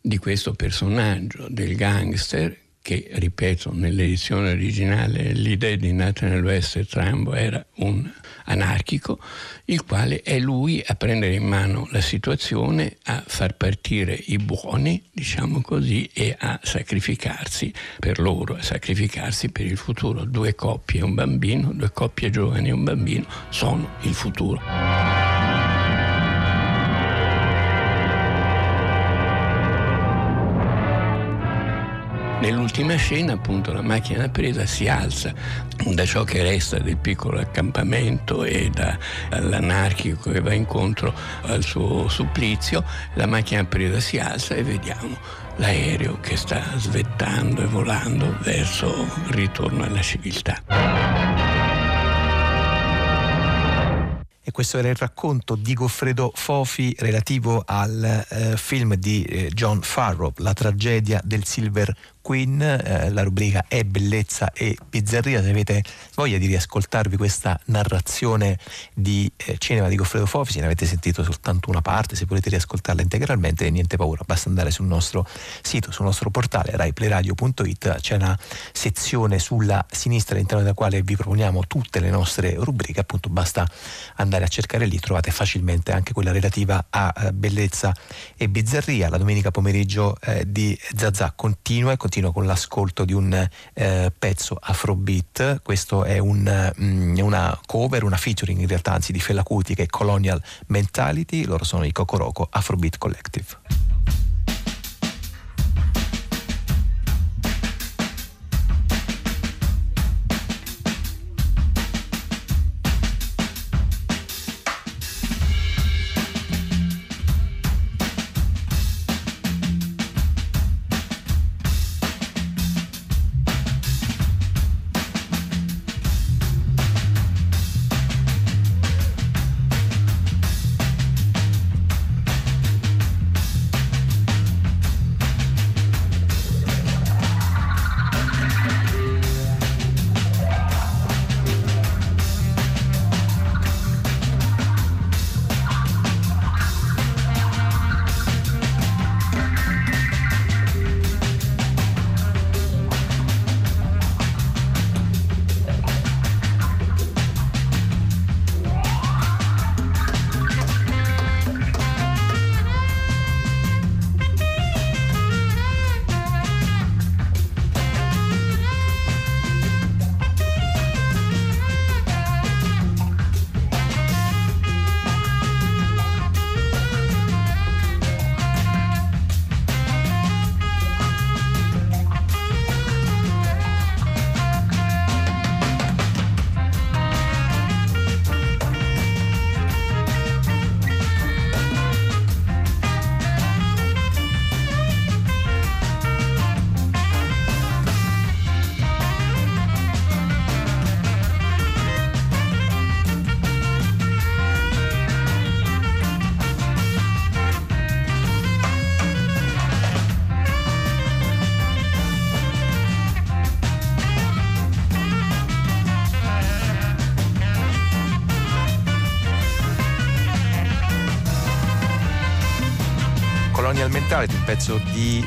di questo personaggio, del gangster, che ripeto nell'edizione originale l'idea di Nathaniel West Trambo era un anarchico, il quale è lui a prendere in mano la situazione, a far partire i buoni, diciamo così, e a sacrificarsi per loro, a sacrificarsi per il futuro. Due coppie e un bambino, due coppie giovani e un bambino sono il futuro. Nell'ultima scena, appunto, la macchina presa si alza da ciò che resta del piccolo accampamento e dall'anarchico che va incontro al suo supplizio. La macchina presa si alza e vediamo l'aereo che sta svettando e volando verso il ritorno alla civiltà. e questo era il racconto di Goffredo Fofi relativo al eh, film di eh, John Farrow, La tragedia del Silver Queen, eh, la rubrica è bellezza e bizzarria, se avete voglia di riascoltarvi questa narrazione di eh, cinema di Goffredo Fofi, se ne avete sentito soltanto una parte, se volete riascoltarla integralmente, niente paura, basta andare sul nostro sito, sul nostro portale raiplayradio.it, c'è una sezione sulla sinistra all'interno della quale vi proponiamo tutte le nostre rubriche, appunto basta andare a cercare lì, trovate facilmente anche quella relativa a eh, bellezza e bizzarria, la domenica pomeriggio eh, di Zazà continua e continua continua con l'ascolto di un eh, pezzo afrobeat, questo è un, mm, una cover, una featuring in realtà anzi di Fela Kuti che è Colonial Mentality, loro sono i Kokoroko Afrobeat Collective.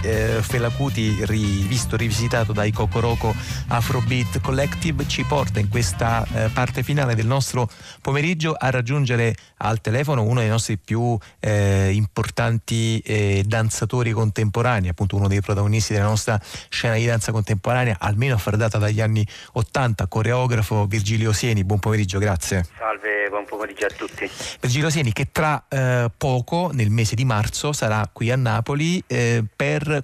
Eh, Fela Kuti rivisto, rivisitato dai Kokoroko Afrobeat Collective, ci porta in questa eh, parte finale del nostro pomeriggio a raggiungere al telefono uno dei nostri più eh, importanti eh, danzatori contemporanei, appunto uno dei protagonisti della nostra scena di danza contemporanea, almeno a far data dagli anni 80, coreografo Virgilio Sieni. Buon pomeriggio, grazie. Salve, buon pomeriggio a tutti. Virgilio Sieni che tra eh, poco, nel mese di marzo, sarà qui a Napoli eh,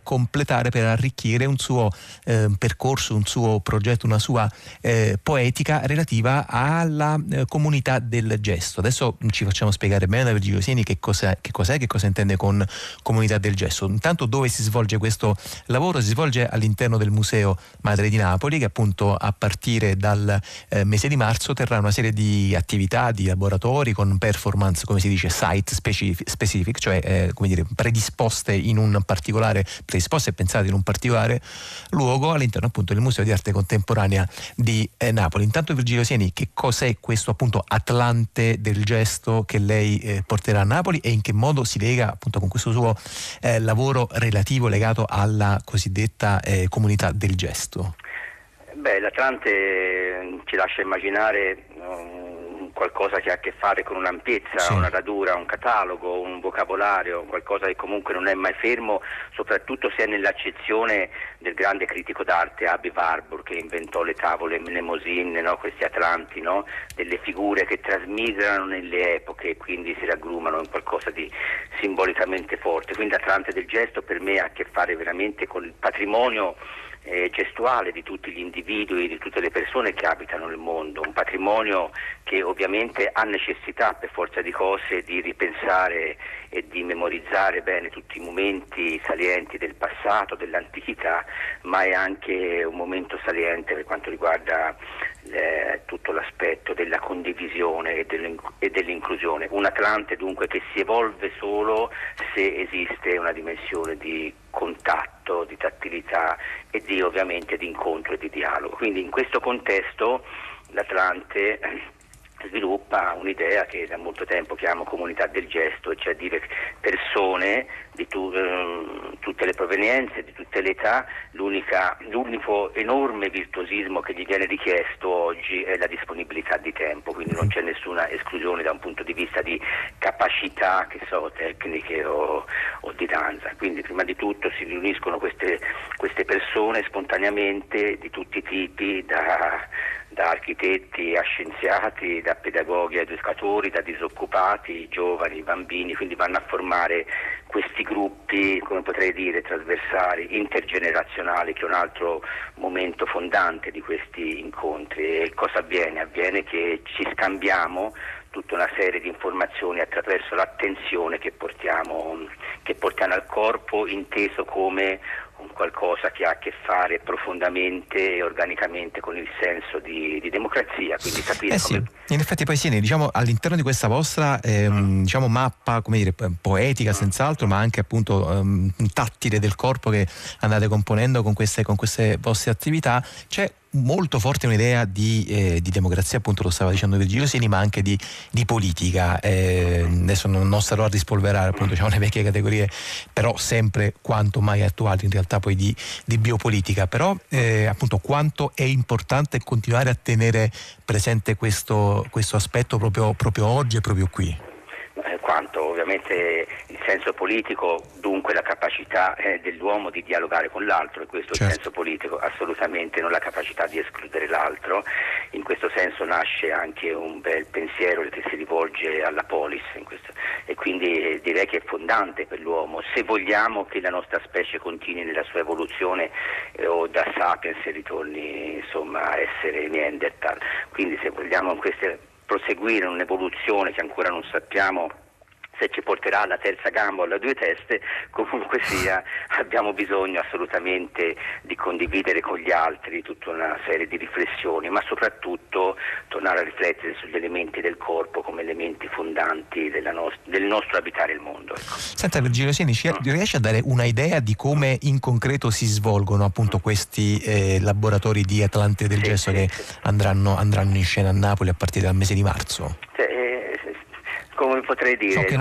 completare, per arricchire un suo eh, percorso, un suo progetto, una sua eh, poetica relativa alla eh, comunità del gesto. Adesso ci facciamo spiegare bene da Virgilio Sieni che cos'è, che cos'è, che cosa intende con comunità del gesto. Intanto dove si svolge questo lavoro? Si svolge all'interno del Museo Madre di Napoli che appunto a partire dal eh, mese di marzo terrà una serie di attività, di laboratori con performance, come si dice, site specific, specific cioè come dire, predisposti disposte in un particolare, predisposte e pensate in un particolare luogo all'interno appunto del Museo di Arte Contemporanea di eh, Napoli. Intanto Virgilio Sieni, che cos'è questo appunto Atlante del gesto che lei eh, porterà a Napoli e in che modo si lega appunto con questo suo eh, lavoro relativo legato alla cosiddetta eh, comunità del gesto? Beh, l'Atlante ci lascia immaginare um, qualcosa che ha a che fare con un'ampiezza, Sì. una radura, un catalogo, un vocabolario, qualcosa che comunque non è mai fermo, soprattutto se è nell'accezione del grande critico d'arte Abbe Warburg che inventò le tavole Mnemosyne, no? questi Atlanti, no? delle figure che trasmigrano nelle epoche e quindi si raggrumano in qualcosa di simbolicamente forte. Quindi Atlante del gesto per me ha a che fare veramente con il patrimonio eh, gestuale di tutti gli individui, di tutte le persone che abitano nel mondo, un patrimonio che ovviamente ha necessità per forza di cose di ripensare e di memorizzare bene tutti i momenti salienti del passato, dell'antichità, ma è anche un momento saliente per quanto riguarda eh, tutto l'aspetto della condivisione e, dell'in- e dell'inclusione. Un Atlante dunque che si evolve solo se esiste una dimensione di contatto, di tattilità e di ovviamente di incontro e di dialogo. Quindi in questo contesto l'Atlante <clears throat> sviluppa un'idea che da molto tempo chiamo comunità del gesto, cioè dire persone di tu- ehm, tutte le provenienze, di tutte le età, l'unico enorme virtuosismo che gli viene richiesto oggi è la disponibilità di tempo, quindi non c'è nessuna esclusione da un punto di vista di capacità, che so, tecniche o, o di danza. Quindi prima di tutto si riuniscono queste, queste persone spontaneamente di tutti i tipi, da, da architetti a scienziati, da pedagoghi a educatori, da disoccupati, giovani, bambini, quindi vanno a formare questi gruppi, come potrei dire, trasversali, intergenerazionali, che è un altro momento fondante di questi incontri. E cosa avviene? Avviene che ci scambiamo tutta una serie di informazioni attraverso l'attenzione che portiamo, che portiamo al corpo inteso come un qualcosa che ha a che fare profondamente e organicamente con il senso di, di democrazia, quindi capire Eh sì, come in effetti poi sì, diciamo all'interno di questa vostra ehm, diciamo, mappa, come dire, po- poetica senz'altro, ma anche appunto ehm, tattile del corpo che andate componendo con queste, con queste vostre attività, c'è molto forte un'idea di, eh, di democrazia, appunto lo stava dicendo Virgilio Sini, ma anche di, di politica. Eh, adesso non, non starò a rispolverare appunto diciamo, le vecchie categorie, però sempre quanto mai attuali in realtà poi di, di biopolitica. Però eh, appunto quanto è importante continuare a tenere presente questo, questo aspetto proprio, proprio oggi e proprio qui. eh, quanto ovviamente senso politico, dunque la capacità eh, dell'uomo di dialogare con l'altro, e questo è il Certo. senso politico, assolutamente non la capacità di escludere l'altro, in questo senso nasce anche un bel pensiero che si rivolge alla polis in questo- e quindi eh, direi che è fondante per l'uomo, se vogliamo che la nostra specie continui nella sua evoluzione eh, o da sapiens ritorni insomma a essere Neanderthal, quindi se vogliamo queste proseguire un'evoluzione che ancora non sappiamo se ci porterà alla terza gamba o alle due teste, comunque sia abbiamo bisogno assolutamente di condividere con gli altri tutta una serie di riflessioni, ma soprattutto tornare a riflettere sugli elementi del corpo come elementi fondanti della nos- del nostro abitare il mondo. ecco. Senta Virgilio Sieni, ci riesce a dare una idea di come in concreto si svolgono appunto questi eh, laboratori di Atlante del Gesso che andranno, andranno in scena a Napoli a partire dal mese di marzo? Cioè, eh, come potrei So dire,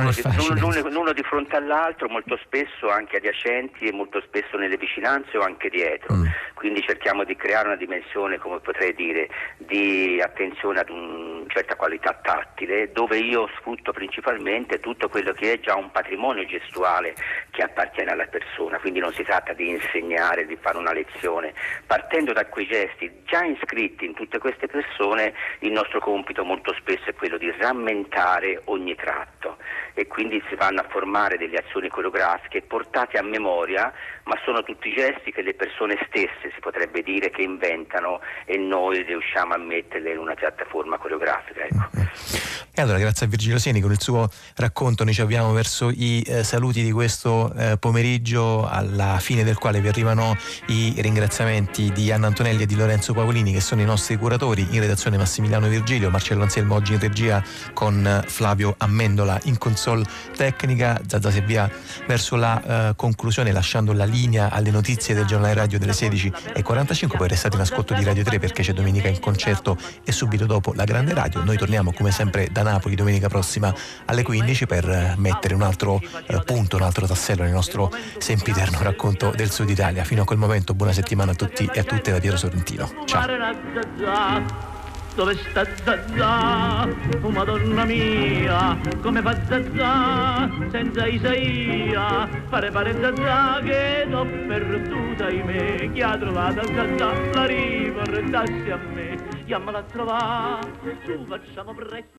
l'uno- l'uno di fronte all'altro, molto spesso anche adiacenti e molto spesso nelle vicinanze o anche dietro. Mm. Quindi cerchiamo di creare una dimensione, come potrei dire, di attenzione ad una certa qualità tattile, dove io sfrutto principalmente tutto quello che è già un patrimonio gestuale che appartiene alla persona. Quindi non si tratta di insegnare, di fare una lezione. Partendo da quei gesti già iscritti in tutte queste persone, il nostro compito molto spesso è quello di rammentare ogni tratto e quindi si vanno a formare delle azioni coreografiche portate a memoria, ma sono tutti gesti che le persone stesse, si potrebbe dire, che inventano e noi riusciamo a metterle in una piattaforma coreografica. Ecco. E allora grazie a Virgilio Sieni con il suo racconto noi ci avviamo verso i eh, saluti di questo eh, pomeriggio alla fine del quale vi arrivano i ringraziamenti di Anna Antonelli e di Lorenzo Paolini che sono i nostri curatori, in redazione Massimiliano Virgilio, Marcello Anselmo oggi in regia con eh, Flavio Ammendola in console tecnica, Zazza si avvia verso la eh, conclusione lasciando la linea alle notizie del giornale radio delle 16.45, poi restate in ascolto di Radio 3 perché c'è domenica in concerto e subito dopo la grande radio, noi torniamo come sempre da Napoli domenica prossima alle 15 per eh, mettere un altro eh, punto, un altro tassello nel nostro sempiterno racconto del Sud Italia. Fino a quel momento buona settimana a tutti e a tutte da Piero Sorrentino. Ciao. Dove sta Zazà? Oh madonna mia, come fa Zazà senza Isaia? Pare pare Zazà che l'ho perduta ahimè, chi ha trovato Zazà la riportassi a me, chiamala a trovare, su facciamo presto.